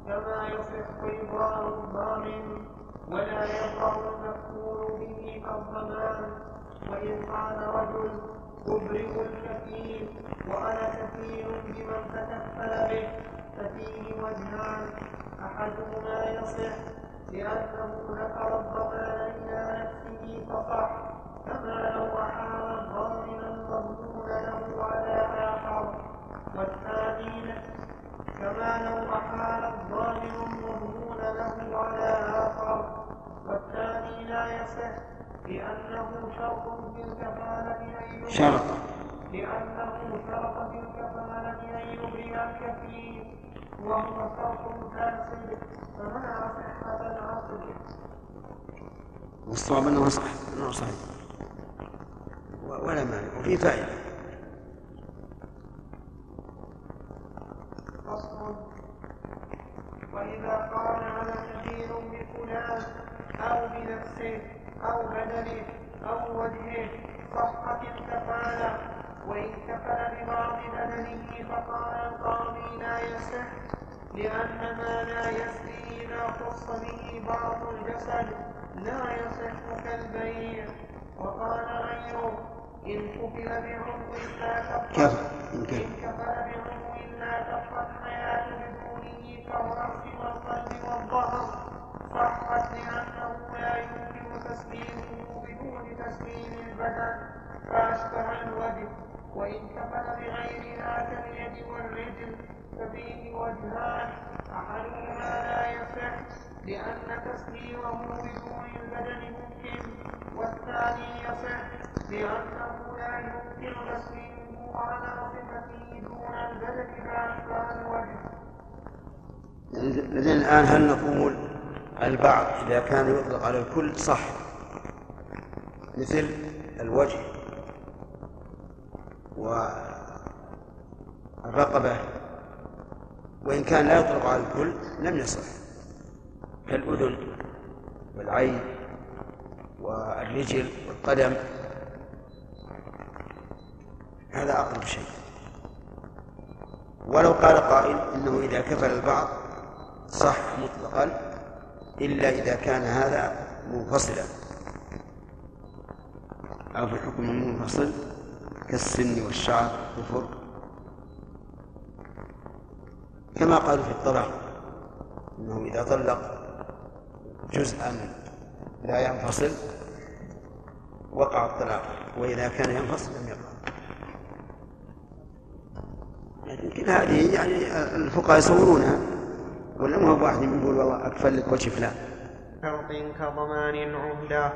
C: كما يصح إبرار الضامن ولا يبرأ المكفول به كالضمان وإن قال رجل أبرئ الكفيل وأنا كفيل بمن تكفل به ففيه وجهان. أحدهما يصح لأنه ذكر الضمان إلى نفسه فصح. كما لو أحال الضامن المضمون له على آخر والثاني كما لو أحال الظالم المضمون له على آخر والثاني لا يصح لأنه شرط. في الكفالة أن
A: شرط
C: لأنه شرط في الكفالة أن يبرئ الكفيل وهو شرط فاسد فمنع صحة العقد
A: والصواب أنه صح أنه صحيح ولا مانع. وفي فائدة.
C: فصل وإذا قال أنا كفيل بفلان أو بنفسه أو بدنه أو وجهه صحت الكفالة وإن كفل ببعض بدنه فقال القاضي لا يصح لأن ما لا يسري إذا خص به بعض الجسد لا يصح كالبيع وقال غيره إن كفل بعضو لا تبقى إن كفر بعضو لا تبقى الحياة صحت لأنه لا يمكن تسليمه الوجه وإن كفل بغير ذاك اليد والرجل ففيه وجهان أحدهما لا يصح لأن تسخيره بدون البدن ممكن والثاني يصح لأنه لا يمكن تسليمه على صفته دون البدن فأشبه الوجه
A: لدينا الآن هل نقول البعض إذا كان يطلق على الكل صح؟ مثل الوجه والرقبة. وإن كان لا يطلق على الكل لم يصح. كالأذن والعين والرجل والقدم. هذا أقرب شيء. ولو قال قائل إنه إذا كفل البعض صح مطلقا إلا إذا كان هذا منفصلا. أو في حكم المنفصل كالسن والشعر كفر كما قالوا في الطلاق إنه إذا طلق جزءا لا ينفصل وقع الطلاق وإذا كان ينفصل لم يقع. يمكن هذه يعني الفقهاء يصورونها. ولا ما هو واحد يقول والله لك وجه فلان.
C: شرط كضمان عهدة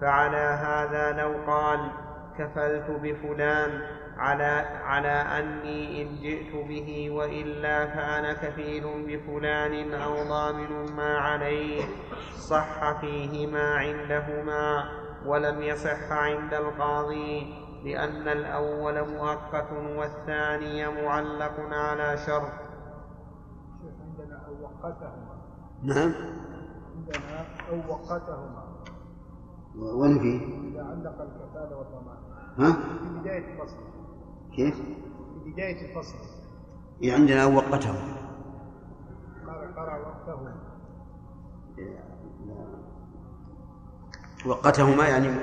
C: فعلى هذا لو قال كفلت بفلان على على أني إن جئت به وإلا فأنا كفيل بفلان أو ضامن ما عليه صح فيهما عندهما ولم يصح عند القاضي لأن الأول مؤقت والثاني معلق على شرط.
E: وقتهما
A: نعم.
E: عندنا أو وقتهما
A: وين فيه؟
E: إذا علق الكفالة والضمان.
A: ها؟
E: في بداية الفصل.
A: كيف؟
E: في بداية الفصل.
A: إيه عندنا وقته
E: قال قرأ وقته
A: وقتهما يعني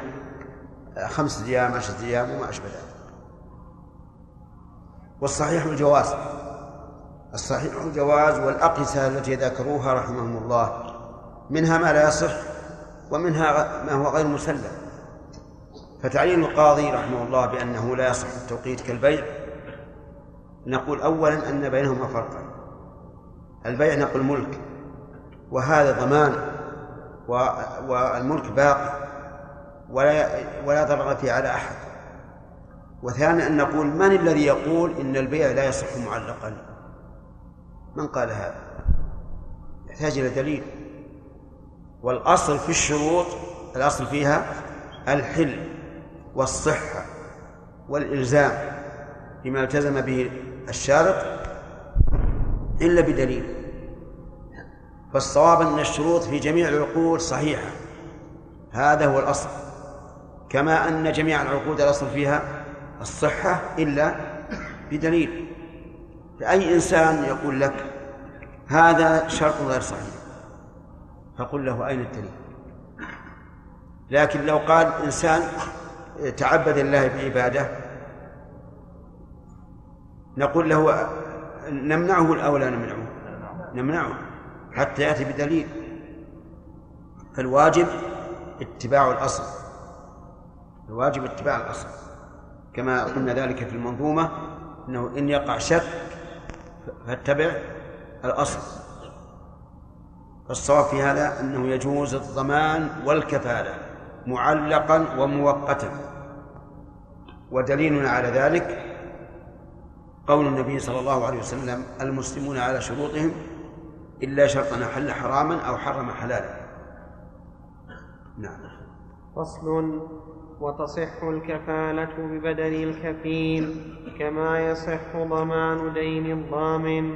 A: خمسة أيام عشرة أيام وما أشبه ذلك. والصحيح الجواز. الصحيح الجواز والأقيسة التي ذكروها رحمهم الله منها ما لا يصح ومنها ما هو غير مسلم. فتعيين القاضي رحمه الله بأنه لا يصح التوقيت كالبيع نقول أولا أن بينهما فرقا. البيع نقول ملك وهذا ضمان والملك باقي ولا ولا ضرر فيه على أحد. وثانيا أن نقول من الذي يقول إن البيع لا يصح معلقا؟ من قال هذا؟ يحتاج إلى دليل. والأصل في الشروط الأصل فيها الحل والصحة والإلزام بما التزم به الشارط إلا بدليل. فالصواب أن الشروط في جميع العقود صحيحة. هذا هو الأصل. كما أن جميع العقود الأصل فيها الصحة إلا بدليل. فأي إنسان يقول لك هذا شرط غير صحيح فقل له أين الدليل؟ لكن لو قال إنسان تعبد الله بعبادة نقول له نمنعه الأولى نمنعه؟ نمنعه حتى يأتي بدليل. فالواجب اتباع الأصل الواجب اتباع الأصل كما قلنا ذلك في المنظومة أنه إن يقع شك فاتبع الأصل. فالصواب في هذا أنه يجوز الضمان والكفالة معلقا ومؤقتا. ودليلنا على ذلك قول النبي صلى الله عليه وسلم المسلمون على شروطهم إلا شرطا حل حراما أو حرم حلالا. نعم.
C: فصل وتصح الكفالة ببدن الكفيل كما يصح ضمان دين الضامن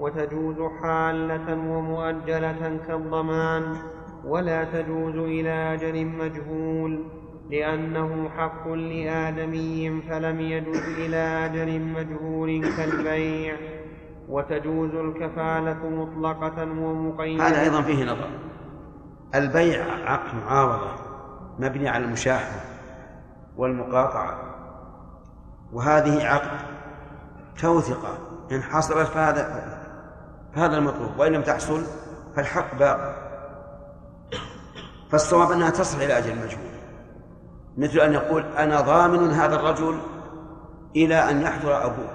C: وتجوز حالة ومؤجلة كالضمان ولا تجوز إلى أجل مجهول لأنه حق لآدمي فلم يجوز إلى أجل مجهول كالبيع وتجوز الكفالة مطلقة ومقيدة.
A: هذا أيضا فيه نظر. البيع عقد معاوضة مبني على المشاحنة والمقاطعة. وهذه عقد توثقة. إن حصلت فهذا فهذا المطلوب. وإن لم تحصل فالحق باق. فالصواب أنها تصل إلى أجل المجهول مثل أن يقول أنا ضامن هذا الرجل إلى أن يحضر أبوه.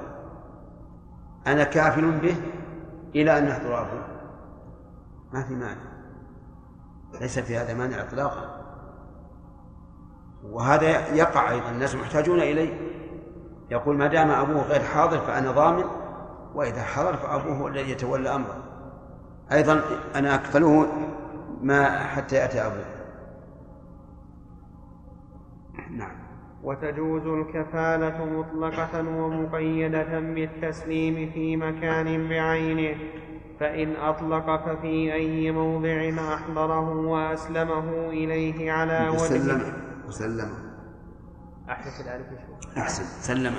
A: أنا كافل به إلى أن يحضر أبوه. ما في مانع. ليس في هذا مانع إطلاقا. وهذا يقع أيضا الناس محتاجون إليه. يقول ما دام أبوه غير حاضر فأنا ضامن وإذا حضر فأبوه هو الذي يتولى أمره. أيضا أنا أكفله ما حتى يأتي أبوه. نعم.
C: وتجوز الكفالة مطلقة ومقيدة بالتسليم في مكان بعينه فإن أطلق ففي أي موضع أحضره وأسلمه إليه على وجهه.
A: وسلم.
C: شوي
A: أحسن. سلم.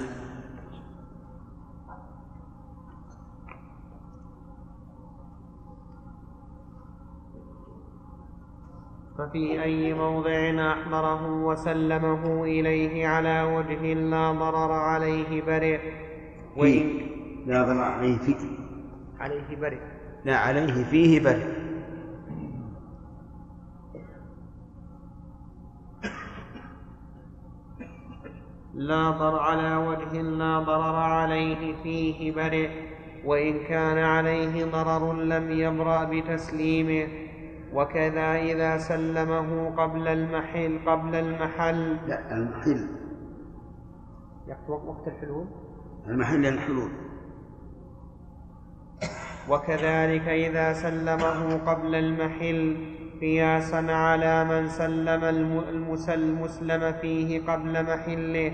C: ففي أي موضع أحضره وسلمه إليه على وجه لا ضرر عليه برئ. وإن
A: لا ضرر عليه فيه.
C: عليه برئ.
A: لا عليه فيه برئ.
C: لا ضر على وجه لا ضرر عليه فيه برئ وإن كان عليه ضرر لم يبرأ بتسليمه. وكذا إذا سلمه قبل المحل قبل المحل.
A: لا المحل.
C: وقت الحلول؟
A: المحل الحلول.
C: وكذلك إذا سلمه قبل المحل. قياسا على من سلم الم- المس- المسلم فيه قبل محله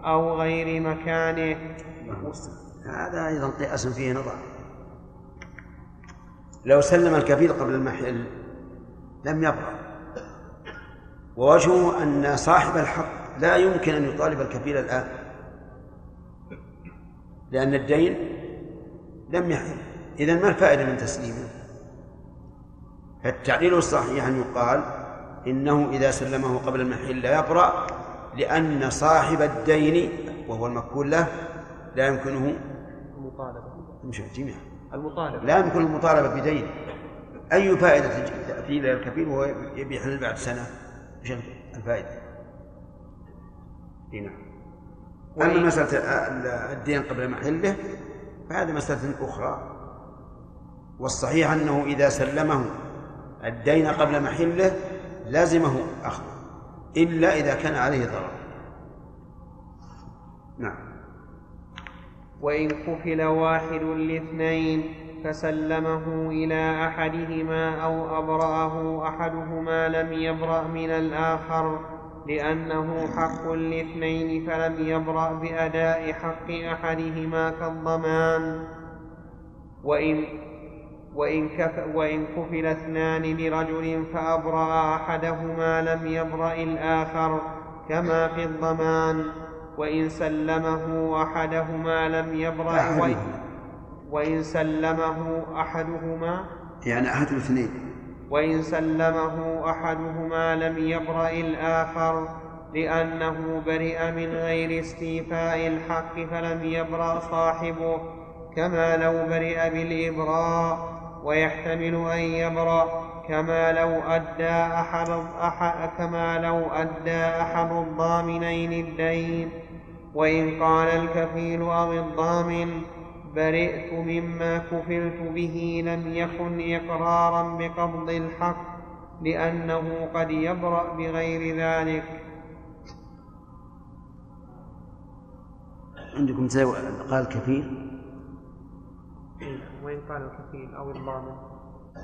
C: أو غير مكانه.
A: هذا أيضا قياس فيه نظر. لو سلم الكفيل قبل المحل لم يبرأ ووجهه أن صاحب الحق لا يمكن أن يطالب الكفيل الآن. لأن الدين لم يحل. إذا ما الفائدة من تسليمه؟ فالتعليل الصحيح أن يقال إنه إذا سلمه قبل المحل لا يبرأ لأن صاحب الدين وهو المكفول له لا يمكنه
C: المطالبة.
A: مش جميعا
C: المطالبة.
A: لا يمكن المطالبة بدين. أي فائدة تأتي إلى الكفيل وهو يبي يحل بعد سنة؟ إيش الفائدة؟ نعم. أما مسألة ال- الدين قبل محله فهذه مسألة أخرى. والصحيح أنه إذا سلمه الدين قبل محله لازمه أخذه إلا إذا كان عليه ضرر. نعم.
C: وإن كفل واحد لاثنين فسلمه إلى أحدهما أو أبرأه أحدهما لم يبرأ من الآخر لأنه حق لاثنين فلم يبرأ بأداء حق أحدهما كالضمان وإن وإن, كف وإن كفل اثنان لرجل فأبرأ أحدهما لم يبرأ الآخر كما في الضمان وإن سلمه أحدهما لم يبرأ وإن,
A: أحدهما.
C: وإن سلمه أحدهما
A: يعني أحد الاثنين
C: وإن سلمه أحدهما لم يبرأ الآخر لأنه برئ من غير استيفاء الحق فلم يبرأ صاحبه كما لو برئ بالإبراء ويحتمل أن يبرأ كما لو أدى أحد, أحد كما لو أدى أحد الضامنين الدين. وإن قال الكفيل أو الضامن برئت مما كفلت به لم يكن إقرارا بقبض الحق لأنه قد يبرأ بغير ذلك.
A: عندكم قال كفيل
C: وإن قال الكفيل أو الضامن؟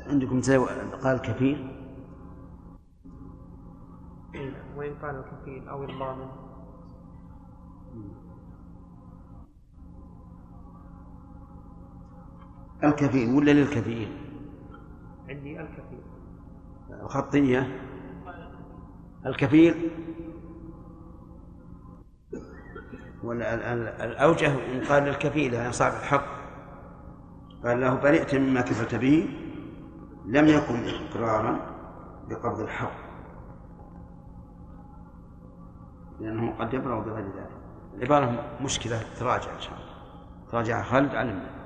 A: عندكم زي قال كفيل؟
C: وإن قال الكفيل أو الضامن؟
A: الكفيل ولا للكفيل؟
C: عندي الكفيل.
A: الخطية الكفيل؟ ولا ال- ال- الأوجه إن قال للكفيل يعني صاحب الحق. قال له برئت مما كفلت به لم يكن إقرارا بقبض الحق. لأنه قد يبرأ بغير ذلك. العبارة مشكلة تراجع إن شاء الله. تراجع خالد علمنا